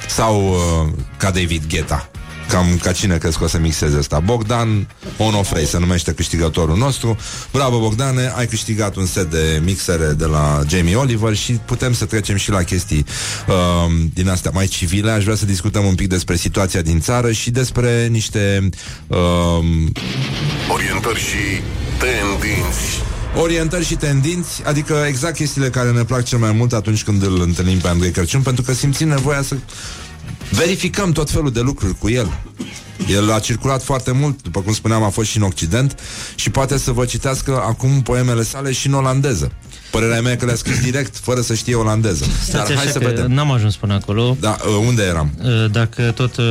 Sau uh, ca David Guetta Cam ca cine crezi că o să mixeze asta Bogdan Onofrei se numește câștigătorul nostru. Bravo Bogdane, ai câștigat un set de mixere de la Jamie Oliver Și putem să trecem și la chestii uh, din astea mai civile. Aș vrea să discutăm un pic despre situația din țară Și despre niște uh, Orientări și tendinți. orientări și tendinți, adică exact chestiile care ne plac cel mai mult atunci când îl întâlnim pe Andrei Crăciun, pentru că simțim nevoia să verificăm tot felul de lucruri cu el. El a circulat foarte mult, după cum spuneam, a fost și în Occident și poate să vă citească acum poemele sale și în olandeză. Părerea mea e că le-a scris direct, fără să știe olandeză. Stați Dar hai așa să că vedem. n-am ajuns până acolo. Da, uh, unde eram? Uh, Dacă tot uh,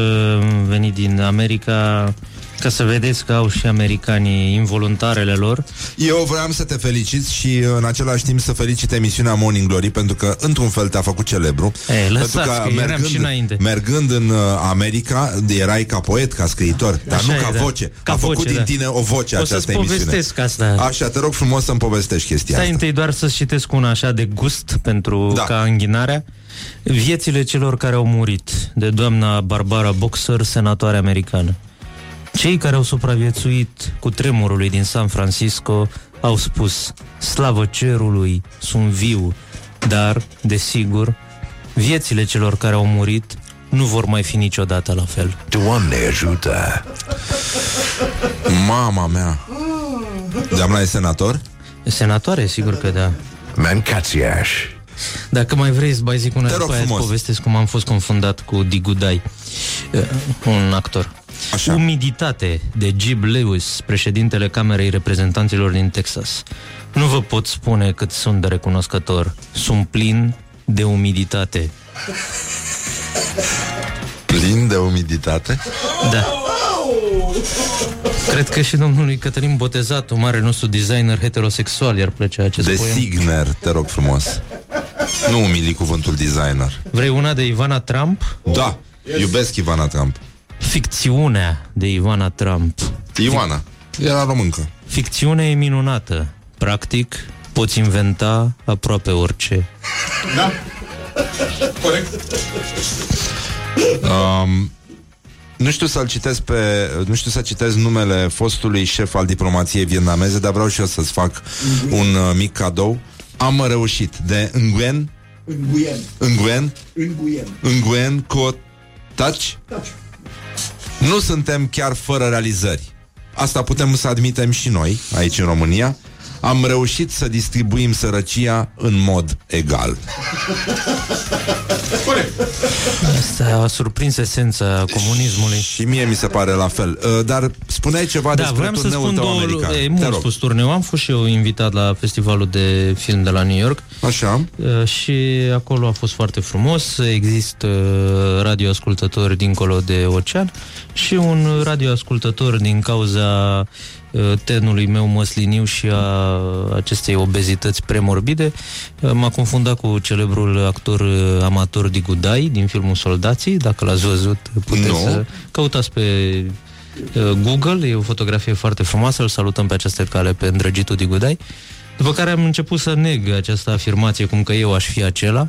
venit din America, ca să vedeți că au și americanii involuntarele lor, Eu vreau să te felicit și uh, în același timp să felicit emisiunea Morning Glory pentru că într-un fel te-a făcut celebru. Ei, lăsați pentru că eram și înainte. mergând în uh, America, erai ca poet, ca scriitor, dar Așa nu e, ca da. voce. Ca a făcut voce, din da. tine o voce o această să-ți emisiune. povestesc asta. Așa, te rog frumos să-mi povestești chestia Stai asta. întâi doar să citesc una așa de gust pentru Da. da. ca înghinarea. Viețile celor care au murit de doamna Barbara Boxer, senatoare americană. Cei care au supraviețuit cu tremurului din San Francisco au spus Slavă cerului, sunt viu, dar, desigur, viețile celor care au murit nu vor mai fi niciodată la fel. Doamne ajută! Mama mea. Doamna e senator? Senatoare, sigur că da. Mancațiaș! Dacă mai vrei să mai zic una Te rog după aia îți frumos. povestesc cum am fost confundat cu Digudai, uh, un actor. Așa. Umiditate de Jib Lewis, președintele Camerei Reprezentanților din Texas. Nu vă pot spune cât sunt de recunoscător. Sunt plin de umiditate. Plin de umiditate? Da. Cred că și domnului Cătălin Botezat, un mare nostru designer heterosexual, iar plăcea acest De poem. Signer, te rog frumos. Nu umili cuvântul designer. Vrei una de Ivana Trump? Da, iubesc Ivana Trump. Ficțiunea de Ivana Trump. Ivana, era româncă. Ficțiunea e minunată. Practic, poți inventa aproape orice. Um, nu știu să-l citesc pe... Nu știu să citesc numele fostului șef al diplomației vietnameze, dar vreau și eu să-ți fac un uh, mic cadou. Am reușit de Nguyen, Înguiem. Nguyen, Înguiem. Nguyen Co Taci. Nu suntem chiar fără realizări. Asta putem să admitem și noi, aici în România. Am reușit să distribuim sărăcia în mod egal. Asta a surprins esența comunismului. Și mie mi se pare la fel. Uh, Dar spuneai ceva Da, despre vreau să turneul spun tău două american. E Te mult rog. spus turneu. Am fost și eu invitat la festivalul de film de la New York Așa. uh, și acolo a fost foarte frumos. Există uh, radioascultători dincolo de ocean și un radioascultător din cauza uh, tenului meu măsliniu și a acestei obezități premorbide uh, m-a confundat cu celebrul actor uh, amator Digudai din filmul Soldații. Dacă l-ați văzut, puteți Nu. să căutați pe uh, Google, e o fotografie foarte frumoasă, îl salutăm pe această cale pe îndrăgitul Digudai. După care am început să neg această afirmație, cum că eu aș fi acela,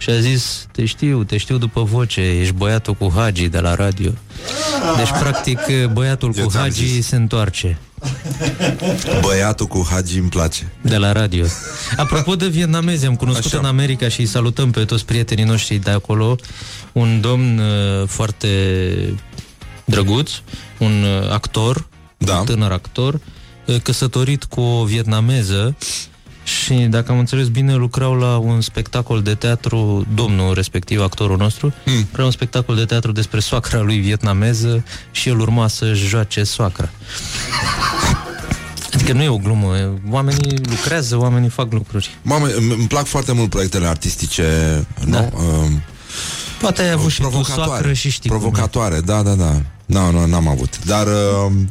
și a zis, te știu, te știu după voce, ești băiatul cu Hagi de la radio. Deci, practic, băiatul Eu cu ți-am Hagi zis. se întoarce Băiatul cu Hagi îmi place. de la radio. Apropo de vietnamezi, am cunoscut Așa. în America și îi salutăm pe toți prietenii noștri de acolo, un domn uh, foarte drăguț, un uh, actor, Da. un tânăr actor, uh, căsătorit cu o vietnameză și, dacă am înțeles bine, lucrau la un spectacol de teatru, domnul respectiv, actorul nostru, Hmm. era un spectacol de teatru despre soacra lui vietnameză și el urma să-și joace soacra. <laughs> Adică nu e o glumă, e- oamenii lucrează, oamenii fac lucruri. Mamă, îmi îmi plac foarte mult proiectele artistice, nu? Da. Um, Poate ai avut și tu soacră și știi cum e. Provocatoare, da, da, da. Nu, nu, n-am avut. Dar, um,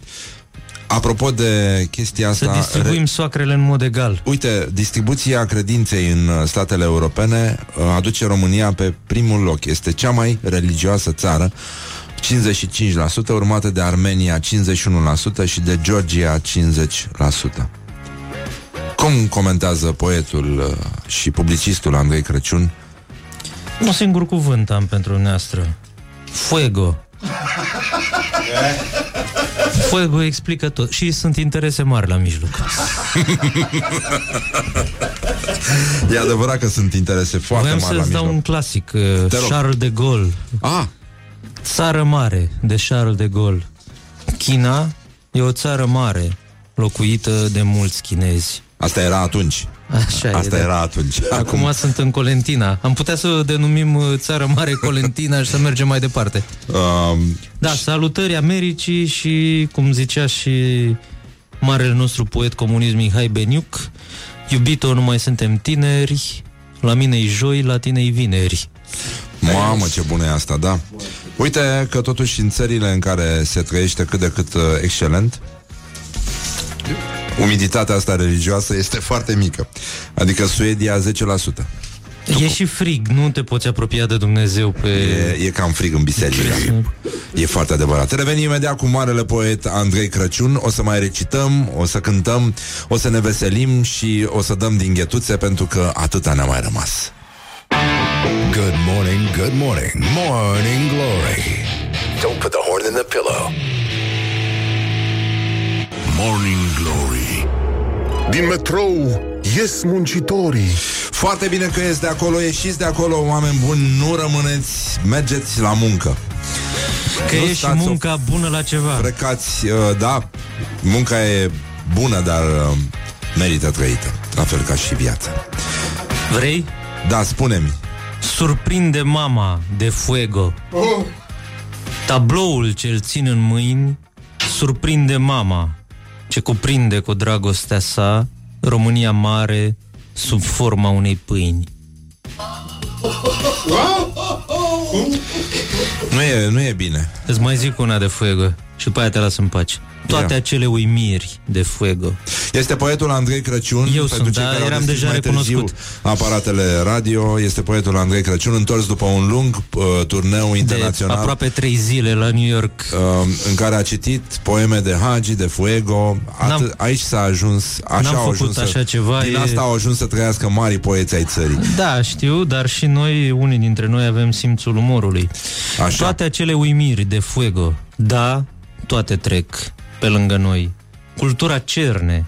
apropo de chestia Să asta... distribuim soacrele în mod egal. Uite, distribuția credinței în uh, statele europene uh, aduce România pe primul loc. Este cea mai religioasă țară, 55%, urmată de Armenia 51% și de Georgia 50%. Cum comentează poetul uh, și publicistul Andrei Crăciun? Un singur cuvânt am pentru noastră. Fuego. Fuego explică tot. Și sunt interese mari la mijloc. E adevărat că sunt interese foarte Voiam mari la să-ți dau mijloc. un clasic. uh, Te rog. Charles de Gaulle. Ah, Țară mare de Charles de Gaulle. China e o țară mare, locuită de mulți chinezi. asta era atunci. Așa Asta e, da. era atunci. Acum sunt în Colentina. Am putea să o denumim uh, țară mare <laughs> Colentina și să mergem mai departe. Um, Da, salutări Americii și, cum zicea și marele nostru poet comunist Mihai Beniuc, iubito, nu mai suntem tineri, la mine-i joi, la tine-i vineri. Mamă, ce bună e asta, da. Uite că totuși în țările în care se trăiește cât de cât uh, excelent, umiditatea asta religioasă este foarte mică. Adică Suedia 10%. E și frig, nu te poți apropia de Dumnezeu pe... E, e cam frig în biserică. E foarte adevărat. Revenim imediat cu marele poet Andrei Crăciun. O să mai recităm, o să cântăm, o să ne veselim și o să dăm din ghetuțe pentru că atâta ne-a mai rămas. Good morning, good morning, morning glory. Don't put the horn in the pillow. Morning Glory Din metrou ies muncitorii Foarte bine că ești de acolo, ieșiți de acolo, oameni buni, nu rămâneți, mergeți la muncă. Că Nu e și stați munca bună la ceva. Frecați, uh, da, munca e bună, dar uh, merită trăită, la fel ca și viața. Vrei? Da, spune-mi. Surprinde mama de fuego. Tabloul ce-l țin în mâini surprinde mama, ce cuprinde cu dragostea sa România mare sub forma unei pâini. Nu e, nu e bine. Îți mai zic una de fuego și după aia te las în pace. Toate Ia. acele uimiri de fuego. Este poetul Andrei Crăciun Eu pentru sunt, cei da, care au eram deschis deja mai târziu recunoscut. aparatele radio, este poetul Andrei Crăciun întors după un lung uh, turneu De internațional aproape trei zile la New York. uh, în care a citit poeme de Hagi, de Fuego. Atât, N-am- aici s-a ajuns, așa N-am au făcut ajuns să- așa ceva, Din e- asta au ajuns să trăiască mari poeți ai țării. Da, știu, dar și noi, unii dintre noi, avem simțul umorului. Așa. Toate acele uimiri de fuego, da, toate trec pe lângă noi. Cultura cerne,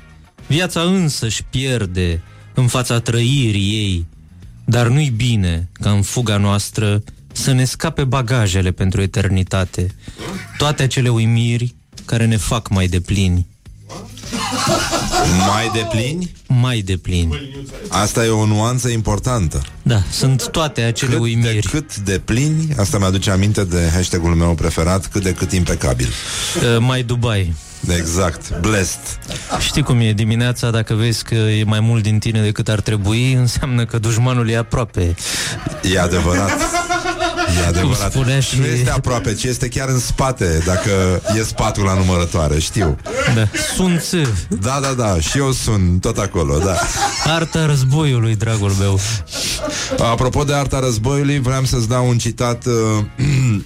viața însă își pierde în fața trăirii ei, dar nu-i bine ca în fuga noastră să ne scape bagajele pentru eternitate. Toate acele uimiri care ne fac mai deplini. Mai deplini? Mai deplini. Asta e o nuanță importantă. Da, sunt toate acele Cât uimiri. de cât de plini, asta mi-aduce aminte de hashtagul meu preferat, cât de cât impecabil. Uh, mai Dubai. Exact, blessed. Știi cum e dimineața, dacă vezi că e mai mult din tine decât ar trebui, înseamnă că dușmanul e aproape. E adevărat. E adevărat. spunea și- Nu este aproape, ci este chiar în spate, dacă e spatul la numărătoare, știu. Da. Sunt țâr. Da, da, da, și eu sunt tot acolo, da. Arta războiului, dragul meu. Apropo de arta războiului, vreau să-ți dau un citat uh, <clears throat>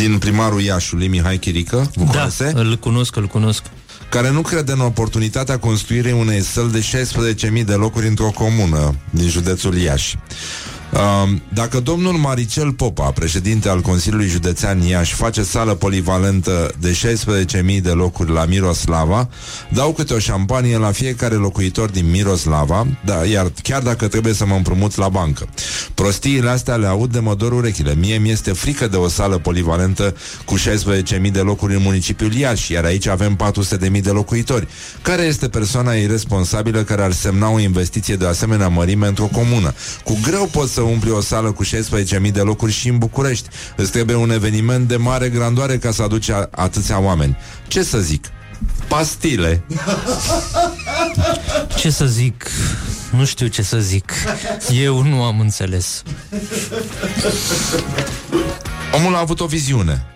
din primarul Iașului, Mihai Chirică, vă Da, cunoaște? îl cunosc, îl cunosc. care nu crede în oportunitatea construirii unei săli de 16.000 de locuri într-o comună din județul Iași. Um, dacă domnul Maricel Popa, președinte al Consiliului Județean Iași, face sală polivalentă de 16.000 de locuri la Miroslava, dau câte o șampanie la fiecare locuitor din Miroslava, da, iar chiar dacă trebuie să mă împrumut la bancă. Prostiile astea le aud de mă dor urechile. Mie mi este frică de o sală polivalentă cu 16.000 de locuri în municipiul Iași, iar aici avem 400.000 de locuitori. Care este persoana irresponsabilă care ar semna o investiție de asemenea mărime într-o comună? Cu greu poți să umpli o sală cu 16.000 de locuri și în București. Îți trebuie un eveniment de mare grandoare ca să aduci a- atâția oameni. Ce să zic? Pastile. <laughs> Ce să zic? Nu știu ce să zic. Eu nu am înțeles. Omul a avut o viziune.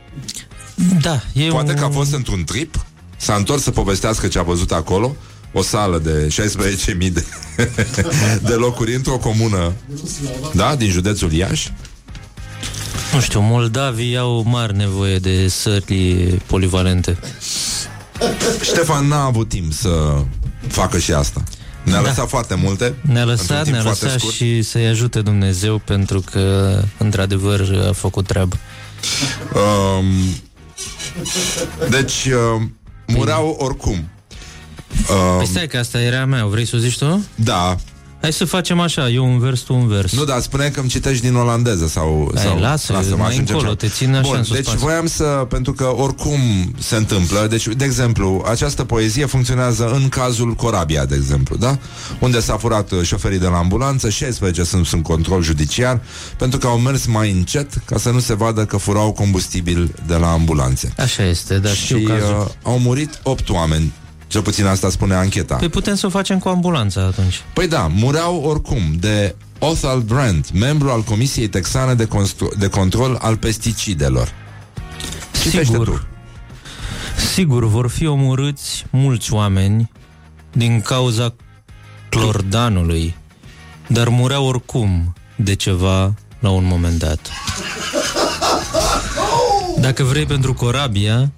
Da, e Poate un... că a fost într-un trip, s-a întors să povestească ce a văzut acolo, o sală de 16.000 de, <laughs> de locuri într-o comună, da, din județul Iași. Nu știu, moldavii au mari nevoie de săli polivalente. Ștefan n-a avut timp să facă și asta. Ne-a Da. lăsat foarte multe. Ne-a într-un lăsat, timp ne-a foarte lăsat scurt. și să-i ajute Dumnezeu pentru că, într-adevăr, a făcut treabă. Um, deci, uh, mureau oricum. Păi Um, stai că asta era a mea, vrei să o zici tu? da. Hai să facem așa, eu un vers, tu un vers. Nu, dar spune că îmi citești din olandeză sau... Hai, sau lasă, mă mai ajungem încolo, și- te țin așa Bun, în deci suspans. voiam să... Pentru că oricum se întâmplă... Deci, de exemplu, această poezie funcționează în cazul Corabia, de exemplu, da? Unde s-a furat uh, șoferii de la ambulanță, 16 sunt sub control judiciar, pentru că au mers mai încet ca să nu se vadă că furau combustibil de la ambulanțe. Așa este, dar și știu cazul. uh, au murit 8 oameni. Cel puțin asta spune ancheta. Păi putem să o facem cu ambulanța atunci. Păi da, mureau oricum de Othal Brandt, membru al Comisiei Texane de, Constru- de Control al Pesticidelor. Citește Sigur. tu. Sigur, vor fi omorâți mulți oameni din cauza clordanului, dar mureau oricum de ceva la un moment dat. Dacă vrei pentru corabia,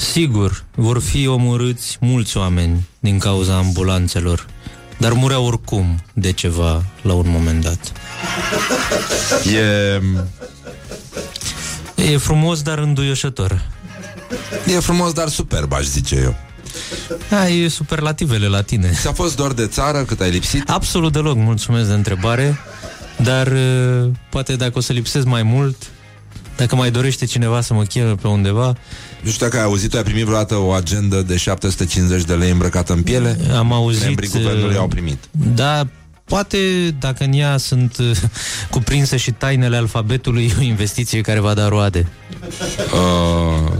sigur, vor fi omorâți mulți oameni din cauza ambulanțelor, dar mureau oricum de ceva la un moment dat. E, E frumos, dar înduioșător. e frumos, dar superb, aș zice eu. Da, e superlativele la tine. Ți-a fost doar de țară cât ai lipsit? Absolut deloc, mulțumesc de întrebare, dar uh, poate dacă o să lipsesc mai mult, dacă mai dorește cineva să mă cheme pe undeva, Nu știu dacă ai auzit, ai primit vreodată o agendă de 750 de lei îmbrăcată în piele? am auzit... Membrii guvernului uh, au primit. Da, poate dacă în ea sunt uh, <laughs> cuprinse și tainele alfabetului, e o investiție care va da roade. Uh,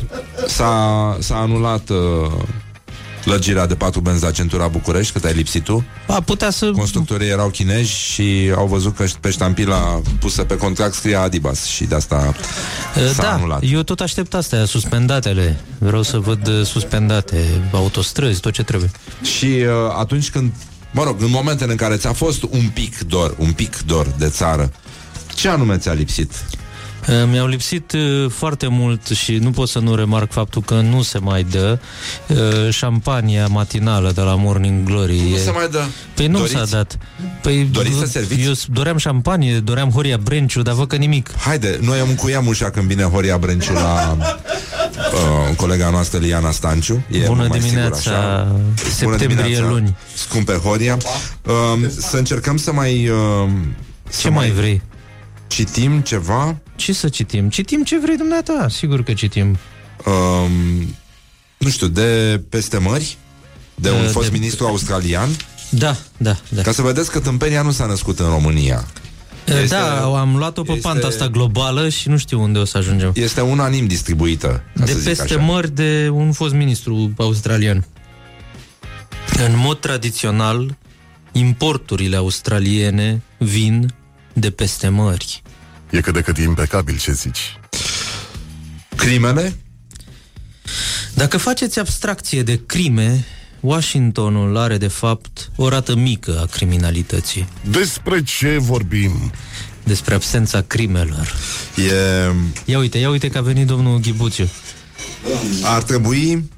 s-a, s-a anulat uh, lărgirea de patru benzi la centura București, cât ai lipsit tu. A putea să... Constructorii erau chinezi și au văzut că pe ștampila pusă pe contract scria Adibas și de asta Uh, s-a Da, anulat. eu tot aștept astea, suspendatele. Vreau să văd uh, suspendate, autostrăzi, tot ce trebuie. Și uh, atunci când, mă rog, în momentele în care ți-a fost un pic dor, un pic dor de țară, ce anume ți-a lipsit? Uh, Mi-au lipsit uh, foarte mult și nu pot să nu remarc faptul că nu se mai dă uh, șampania matinală de la Morning Glory. Nu E- se mai dă. Păi nu Doriți? s-a dat. Păi, Doriți să v- serviți? Eu s- doream șampanie, doream Horia Brenciu, dar văd că nimic. Haide, noi am încuiam ușa când vine Horia Brenciu la uh, colega noastră Liana Stanciu. E Bună mai dimineața, sigur, așa. Bună septembrie dimineața, luni. Scumpe Horia. Uh, să încercăm să mai... Uh, Ce mai vrei? Citim ceva? Ce să citim? Citim ce vrei dumneata, sigur că citim. Um, nu știu, de peste mări? De un Uh, fost de- ministru australian? Da, da, da. Ca să vedeți că tâmpenia nu s-a născut în România. Este, da, am luat-o pe este- panta asta globală și nu știu unde o să ajungem. Este unanim distribuită, ca de să zic peste așa. mări de un fost ministru australian. În mod tradițional, importurile australiene vin de peste mări. E cât de cât impecabil ce zici. Crimele? Dacă faceți abstracție de crime, Washingtonul are de fapt o rată mică a criminalității. Despre ce vorbim? Despre absența crimelor. E... Ia uite, ia uite că a venit domnul Ghibuțiu. Ar trebui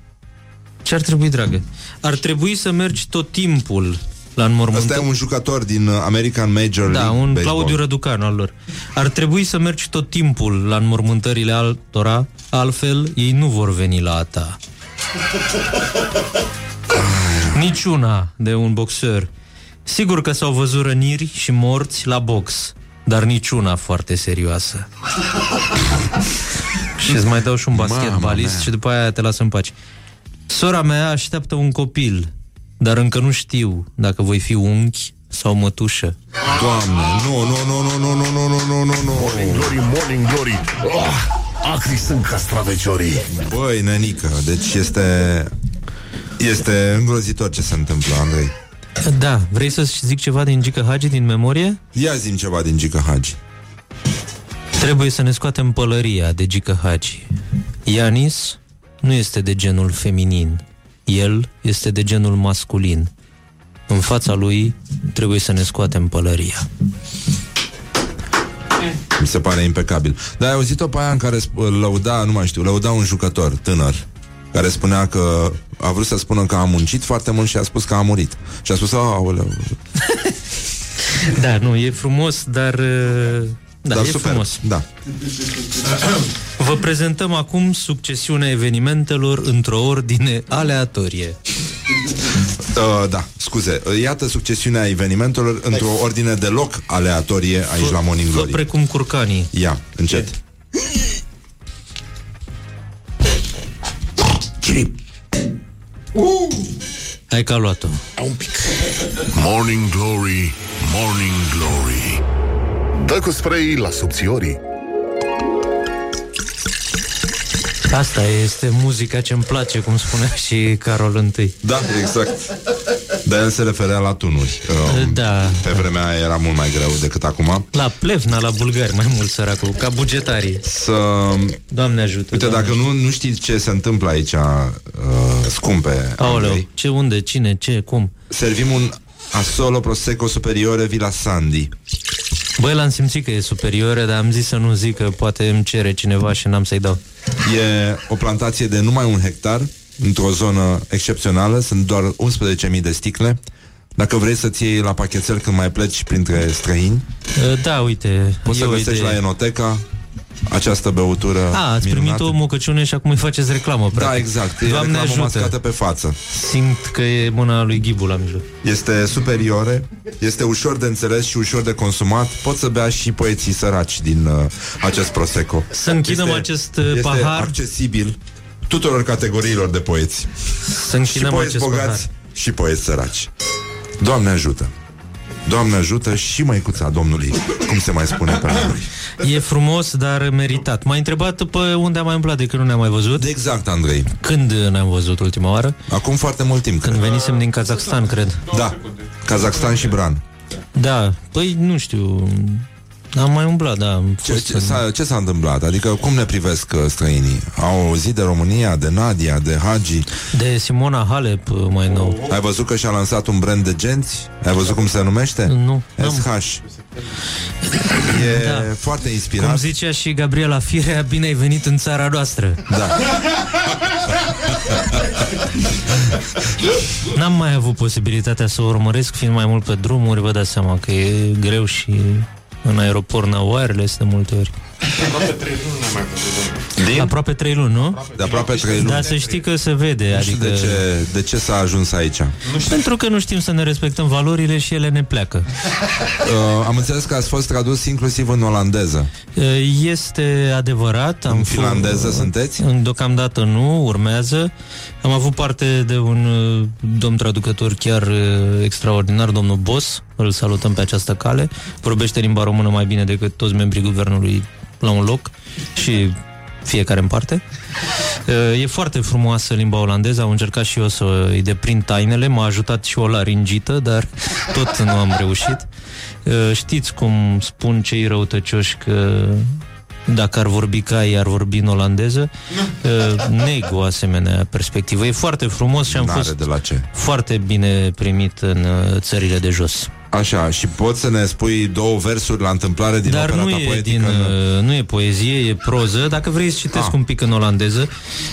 Ce ar trebui, dragă? Ar trebui să mergi tot timpul la înmormântări... Ăsta e un jucător din uh, American Major Da, League un Baseball. Claudiu Răducan al lor. Ar trebui să mergi tot timpul la înmormântările altora, altfel ei nu vor veni la a ta. <laughs> Niciuna de un boxer. Sigur că s-au văzut răniri și morți la box, dar niciuna foarte serioasă. <laughs> și îți mai dau și un basketbalist și după aia te las în pace. Sora mea așteaptă un copil, dar încă nu știu dacă voi fi unchi sau mătușă. Doamne, nu, nu, nu, nu, nu, nu, nu, nu, nu, nu, nu. Morning glory, morning glory oh, Acri sunt castraveciorii Băi, nenică, deci este... Este îngrozitor ce se întâmplă, Andrei. Da, vrei să zic ceva din Gică Hagi din memorie? Ia zi ceva din Gică Hagi. Trebuie să ne scoatem pălăria de Gică Hagi. Ianis nu este de genul feminin. El este de genul masculin. În fața lui trebuie să ne scoatem pălăria. Mi se pare impecabil. Dar ai auzit-o pe aia în care sp- lăuda, nu mai știu, lăuda un jucător tânăr care spunea că a vrut să spună că a muncit foarte mult și a spus că a murit. Și a spus, aoleu, <laughs> Da, nu, e frumos, dar... uh, Da, Dar e super, frumos. Da. <clears throat> Vă prezentăm acum succesiunea evenimentelor într-o ordine aleatorie. Uh, da, scuze. Uh, Iată succesiunea evenimentelor într-o ordine deloc aleatorie aici la Morning Fă Glory. precum curcanii. Ia, încet. Hai că a luat-o. Morning glory, morning glory Dă cu spray la subțiorii Asta este muzica ce-mi place, cum spunea și Carol I. Da, exact. Dar el se referea la tunuri. Uh, Da. Pe vremea aia era mult mai greu decât acum. La Plevna, la bulgari, mai mult săracul, ca bugetarii. Să... Doamne ajută. Uite, Doamne dacă nu, nu știți ce se întâmplă aici, uh, scumpe Aoleu, Andrei, ce, unde, cine, ce, cum? servim un Asolo Prosecco Superiore Villa Sandy. Băi, l-am simțit că e superioră, dar am zis să nu zic că poate îmi cere cineva și n-am să-i dau. E o plantație de numai un hectar, într-o zonă excepțională, sunt doar 11.000 de sticle. Dacă vrei să-ți iei la pachetel când mai pleci printre străini, Da, uite. poți să e o găsești idee. la Enoteca această băutură A, ați primit minunată. o mocăciune și acum îi faceți reclamă, Da, practic. exact. E Doamne reclamă ajută. mascată pe față. Simt că e mâna lui Ghibu la mijloc. Este superiore, este ușor de înțeles și ușor de consumat. Pot să bea și poeții săraci din uh, acest Prosecco. Să închidem acest, uh, este pahar. accesibil tuturor categoriilor de poeți. Să închidem și poeți acest bogați pahar. și poeți săraci. Doamne ajută! Doamne ajută și măicuța Domnului, cum se mai spune pe la noi. E frumos, dar meritat. M-a întrebat pe unde am mai umblat de când nu ne-am mai văzut. Exact, Andrei. Când ne-am văzut ultima oară? Acum foarte mult timp. Când cred. venisem din Kazakhstan, cred. Da, Kazakhstan și Bran. Da, păi nu știu. Am mai umblat, da. Am Ce, fost ce, în- s-a, ce s-a întâmplat? Adică cum ne privesc uh, străinii? Au auzit de România, de Nadia, de Hagi? De Simona Halep, mai nou. Ai văzut că și-a lansat un brand de genți? Ai văzut cum se numește? Nu. SH. E Da. foarte Cum inspirat. zicea și Gabriela Firea, bine ai venit în țara noastră. Da. <laughs> N-am mai avut posibilitatea să o urmăresc, fiind mai mult pe drumuri, vă dați seama că e greu și în aeroport n-au wireless de multe ori. Toate trei nu ne mai din? Aproape trei luni, nu? De aproape trei luni. Dar să știi că se vede, Nu știu adică... de ce, de ce s-a ajuns aici. Pentru că nu știm să ne respectăm valorile și ele ne pleacă. <laughs> Uh, am înțeles că ați fost tradus inclusiv în olandeză. Este adevărat. Am În finlandeză sunteți? În Deocamdată nu, urmează. Am avut parte de un uh, domn traducător chiar uh, extraordinar, domnul Bos. Îl salutăm pe această cale. Vorbește limba română mai bine decât toți membrii guvernului la un loc și fiecare în parte. Uh, E foarte frumoasă limba olandeză, am încercat și eu să îi deprind tainele, m-a ajutat și o laringită, dar tot nu am reușit. Uh, Știți cum spun cei răutăcioși că dacă ar vorbi ca ei, ar vorbi în olandeză. Uh, Neg o asemenea perspectivă. E foarte frumos și am N-are fost de la ce. foarte bine primit în uh, țările de jos. Așa, și poți să ne spui două versuri la întâmplare din Dar opera nu ta e, poetică? din, în- uh, nu e poezie, e proză. Dacă vrei să citesc Ah. un pic în olandeză,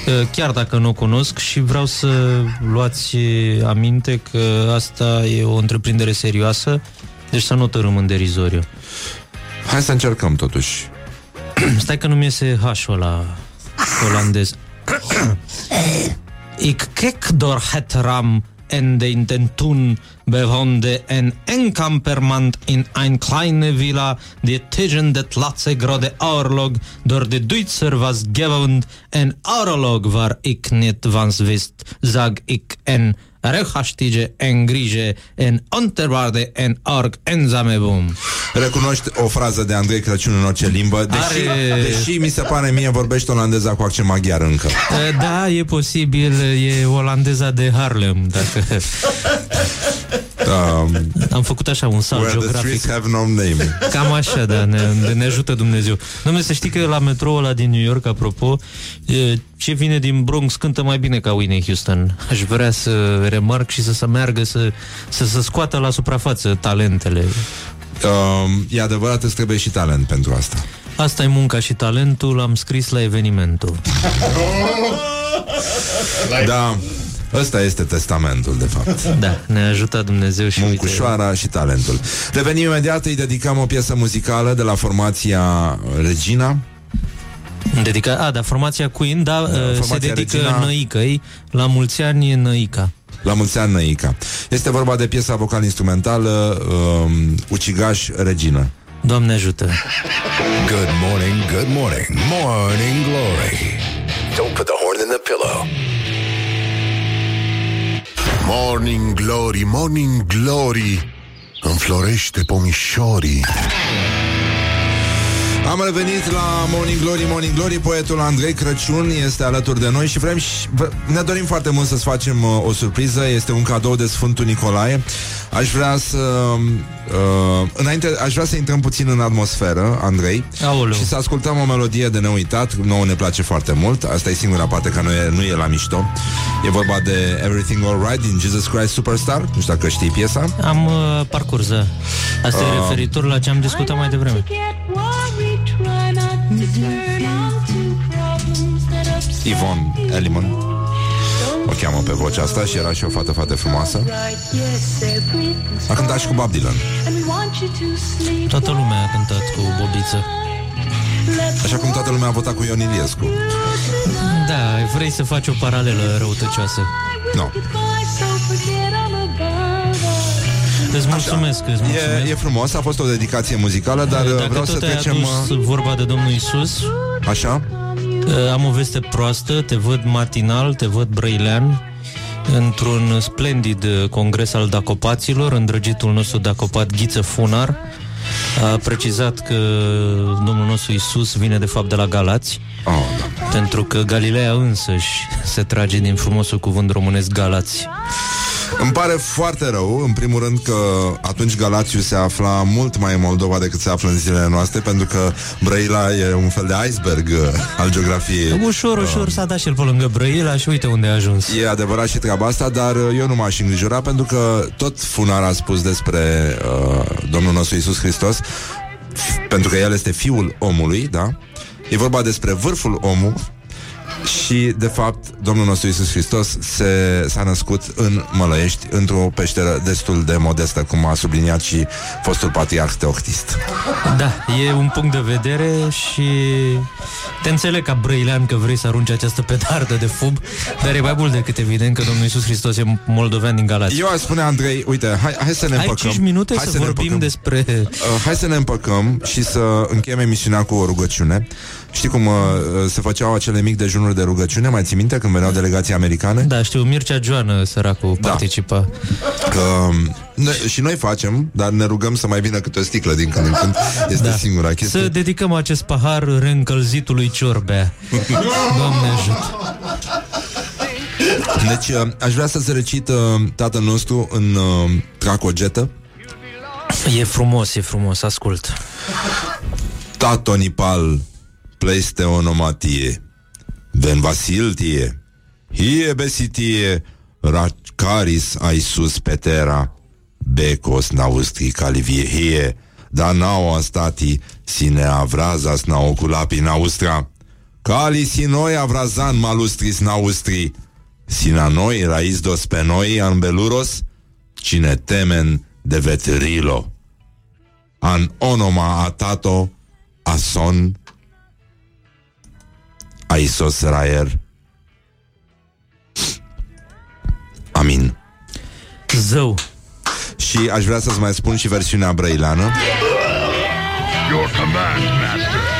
uh, chiar dacă nu o cunosc și vreau să luați uh, aminte că asta e o întreprindere serioasă, deci să nu tărâm în derizoriu. Hai să încercăm totuși. <clears throat> Stai că nu-mi iese H-ul la olandez. <clears throat> Ik kijk door het raam en de intentun bewohnte ein Enkampermann in ein kleine Villa, die zwischen de Platze grode Orlog, door de Duitser was gewohnt, Een Orlog war ik niet wans wisst, sag ik en. Rechthaastige en grige en onderwaarde en org enzame boom. Recunoști o frază de Andrei Crăciun în orice limbă, deși, Are- deși mi se pare mie vorbește olandeza cu accent maghiar încă. Uh, Da, e posibil, e olandeza de Harlem, dacă... <laughs> Um, Am făcut așa un salt where the geografic. streets have no name. Cam așa, da, ne, ne ajută Dumnezeu. Domnule, să știi că la metroul ăla din New York, apropo, e, ce vine din Bronx cântă mai bine ca Whitney Houston. Aș vrea să remarc și să se meargă să, să se scoată la suprafață talentele. Um, e adevărat, îți trebuie și talent pentru asta. Asta e munca și talentul, am scris la evenimentul. Da, ăsta este testamentul, de fapt. Da, ne ajută Dumnezeu și uite... Muncușoara și talentul. Revenim imediat, îi dedicăm o piesă muzicală de la formația Regina. Dedica, a, da, formația Queen, da, se formația dedică Regina. Năicăi, la mulți ani Năica. La mulți ani, Năica. Este vorba de piesa vocal-instrumentală um, Ucigaș Regină. Doamne ajută! Good morning, good morning, morning glory. Don't put the horn in the pillow. Morning Glory, Morning Glory. Înflorește pomișorii Am revenit la Morning Glory, Morning Glory Poetul Andrei Crăciun este alături de noi Și vrem și, v- ne dorim foarte mult să-ți facem uh, o surpriză Este un cadou de Sfântul Nicolae Aș vrea să uh, Înainte, aș vrea să intrăm puțin în atmosferă Andrei Aoleu. Și să ascultăm o melodie de neuitat Nouă ne place foarte mult Asta e singura parte care nu e, nu e la mișto E vorba de Everything Alright din Jesus Christ Superstar Nu știu dacă știi piesa Am uh, parcurs, da. Asta e Ah. referitor la ce am discutat mai devreme. Yvonne Elliman O cheamă pe vocea asta și era și o fată foarte frumoasă. A cântat și cu Bob Dylan. Toată lumea a cântat cu Bobiță. Așa cum toată lumea a votat cu Ion Iliescu. Da, vrei să faci o paralelă răutăcioasă. Nu Îți mulțumesc, îți mulțumesc. e, e frumos, a fost o dedicație muzicală Dar uh, Dacă vreau să tot ai trecem adus uh, vorba de Domnul Isus, Așa? am o veste proastă, te văd matinal, te văd brăilean, într-un splendid uh, congres al dacopaților, îndrăgitul nostru dacopat Ghiță Funar, a precizat că Domnul nostru Isus vine de fapt de la Galați, oh, da. pentru că Galileea însăși se trage din frumosul cuvânt românesc Galați. Îmi pare foarte rău, în primul rând că atunci Galațiu se afla mult mai în Moldova decât se află în zilele noastre, pentru că Brăila e un fel de iceberg uh, al geografiei. Ușor, ușor s-a dat și el pe lângă Brăila și uite unde a ajuns. E adevărat și treaba asta, dar uh, eu nu m-aș îngrijora pentru că tot Funar a spus despre uh, Domnul nostru Isus Hristos, f- pentru că El este Fiul omului, da? E vorba despre vârful omul și, de fapt, Domnul nostru Isus Hristos se, s-a născut în Mălăiești, într-o peșteră destul de modestă, cum a subliniat și fostul patriarh Teoctist. Da, e un punct de vedere și te înțeleg ca brăilean că vrei să arunci această petardă de fub, dar e mai mult decât evident că Domnul Iisus Hristos e moldovean din Galați. Eu aș spune, Andrei, uite, hai, hai să ne Ai împăcăm. 5 minute hai să, ne vorbim împăcăm. despre... Uh, hai să ne împăcăm și să încheiem emisiunea cu o rugăciune. Știi cum uh, se făceau acele mici dejunuri de rugăciune? Mai ții minte când veneau delegații americane? Da, știu, Mircea Joană, săracul, Da. participa. Că, um, noi, și noi facem, dar ne rugăm să mai vină câte o sticlă din când în când. Este Da. singura chestie. Să dedicăm acest pahar reîncălzitului Ciorbea. Doamne ajută! Deci uh, aș vrea să-ți recit uh, tatăl nostru în uh, tracogetă. E frumos, e frumos, ascult. Tato Nipal, pleiste onomatie, ven Vasiltie, hie besitie, racaris aisus petera, becos naustri calivie da nao stati sine avrazas na oculapi naustra. Cali sinoi avrazan malustris naustri, sina noi raizdos pe noi anbeluros, cine temen de veterilo. An onoma atato ason aisos raier. Amin. Zău. Și aș vrea să-ți mai spun și versiunea brăileană. Your command, master.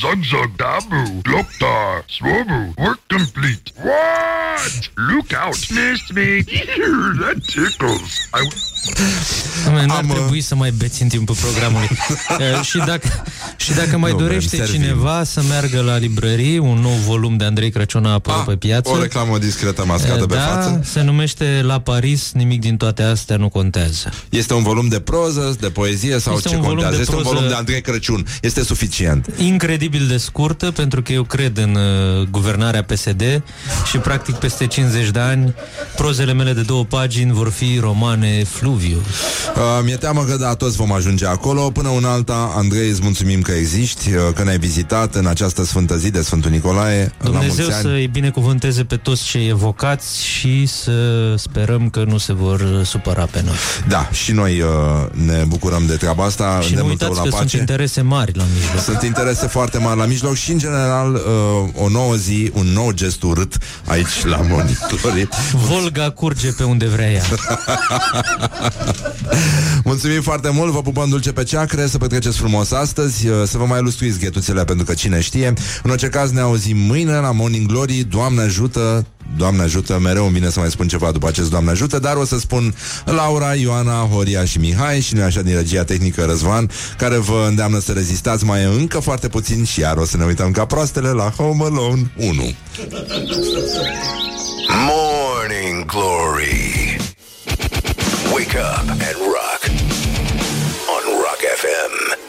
Zug zug dabu, doktar, swobu, work complete. What? Look out, missed me. <laughs> that tickles. I... Doamne, nu ar trebui să mai beți în timpul programului. Uh, <laughs> și, dacă, și dacă mai Nu, dorește vrem, servim. cineva să meargă la librărie, un nou volum de Andrei Crăciun a apărut pe piață. O reclamă discretă mascată pe da, față. se numește La Paris, nimic din toate astea nu contează. Este un volum de proză, de poezie sau Este ce un volum contează? de Este un proză- volum de Andrei Crăciun. Este suficient. Incredibil de scurtă, pentru că eu cred în uh, guvernarea PSD și practic peste 50 de ani prozele mele de două pagini vor fi romane fluviu. Uh, mi-e teamă că da, toți vom ajunge acolo. Până un alta, Andrei, îți mulțumim că existi, uh, că ne-ai vizitat în această sfântă zi de Sfântul Nicolae. la Dumnezeu mulți ani. să-i binecuvânteze pe toți cei evocați și să sperăm că nu se vor uh, supăra pe noi. Da, și noi uh, ne bucurăm de treaba asta. și nu îndemnul uitați tău că la sunt pace. interese mari la mijloc. Sunt interese foarte mari la mijloc și, în general, uh, o nouă zi, un nou gest urât aici la monitorii. Volga curge pe unde vrea ea. <laughs> <laughs> Mulțumim foarte mult, vă pupăm dulce pe ceacre, să petreceți frumos astăzi, uh, să vă mai lustruiți ghetuțele pentru că cine știe. În orice caz ne auzim mâine la Morning Glory, Doamne ajută, Doamne ajută, mereu îmi vine să mai spun ceva după acest Doamne ajută, dar o să spun Laura, Ioana, Horia și Mihai și noi așa din regia tehnică Răzvan, care vă îndeamnă să rezistați mai e încă foarte puțin și iar o să ne uităm ca proastele la Home Alone 1. Morning Glory. Wake up and rock on Rock FM.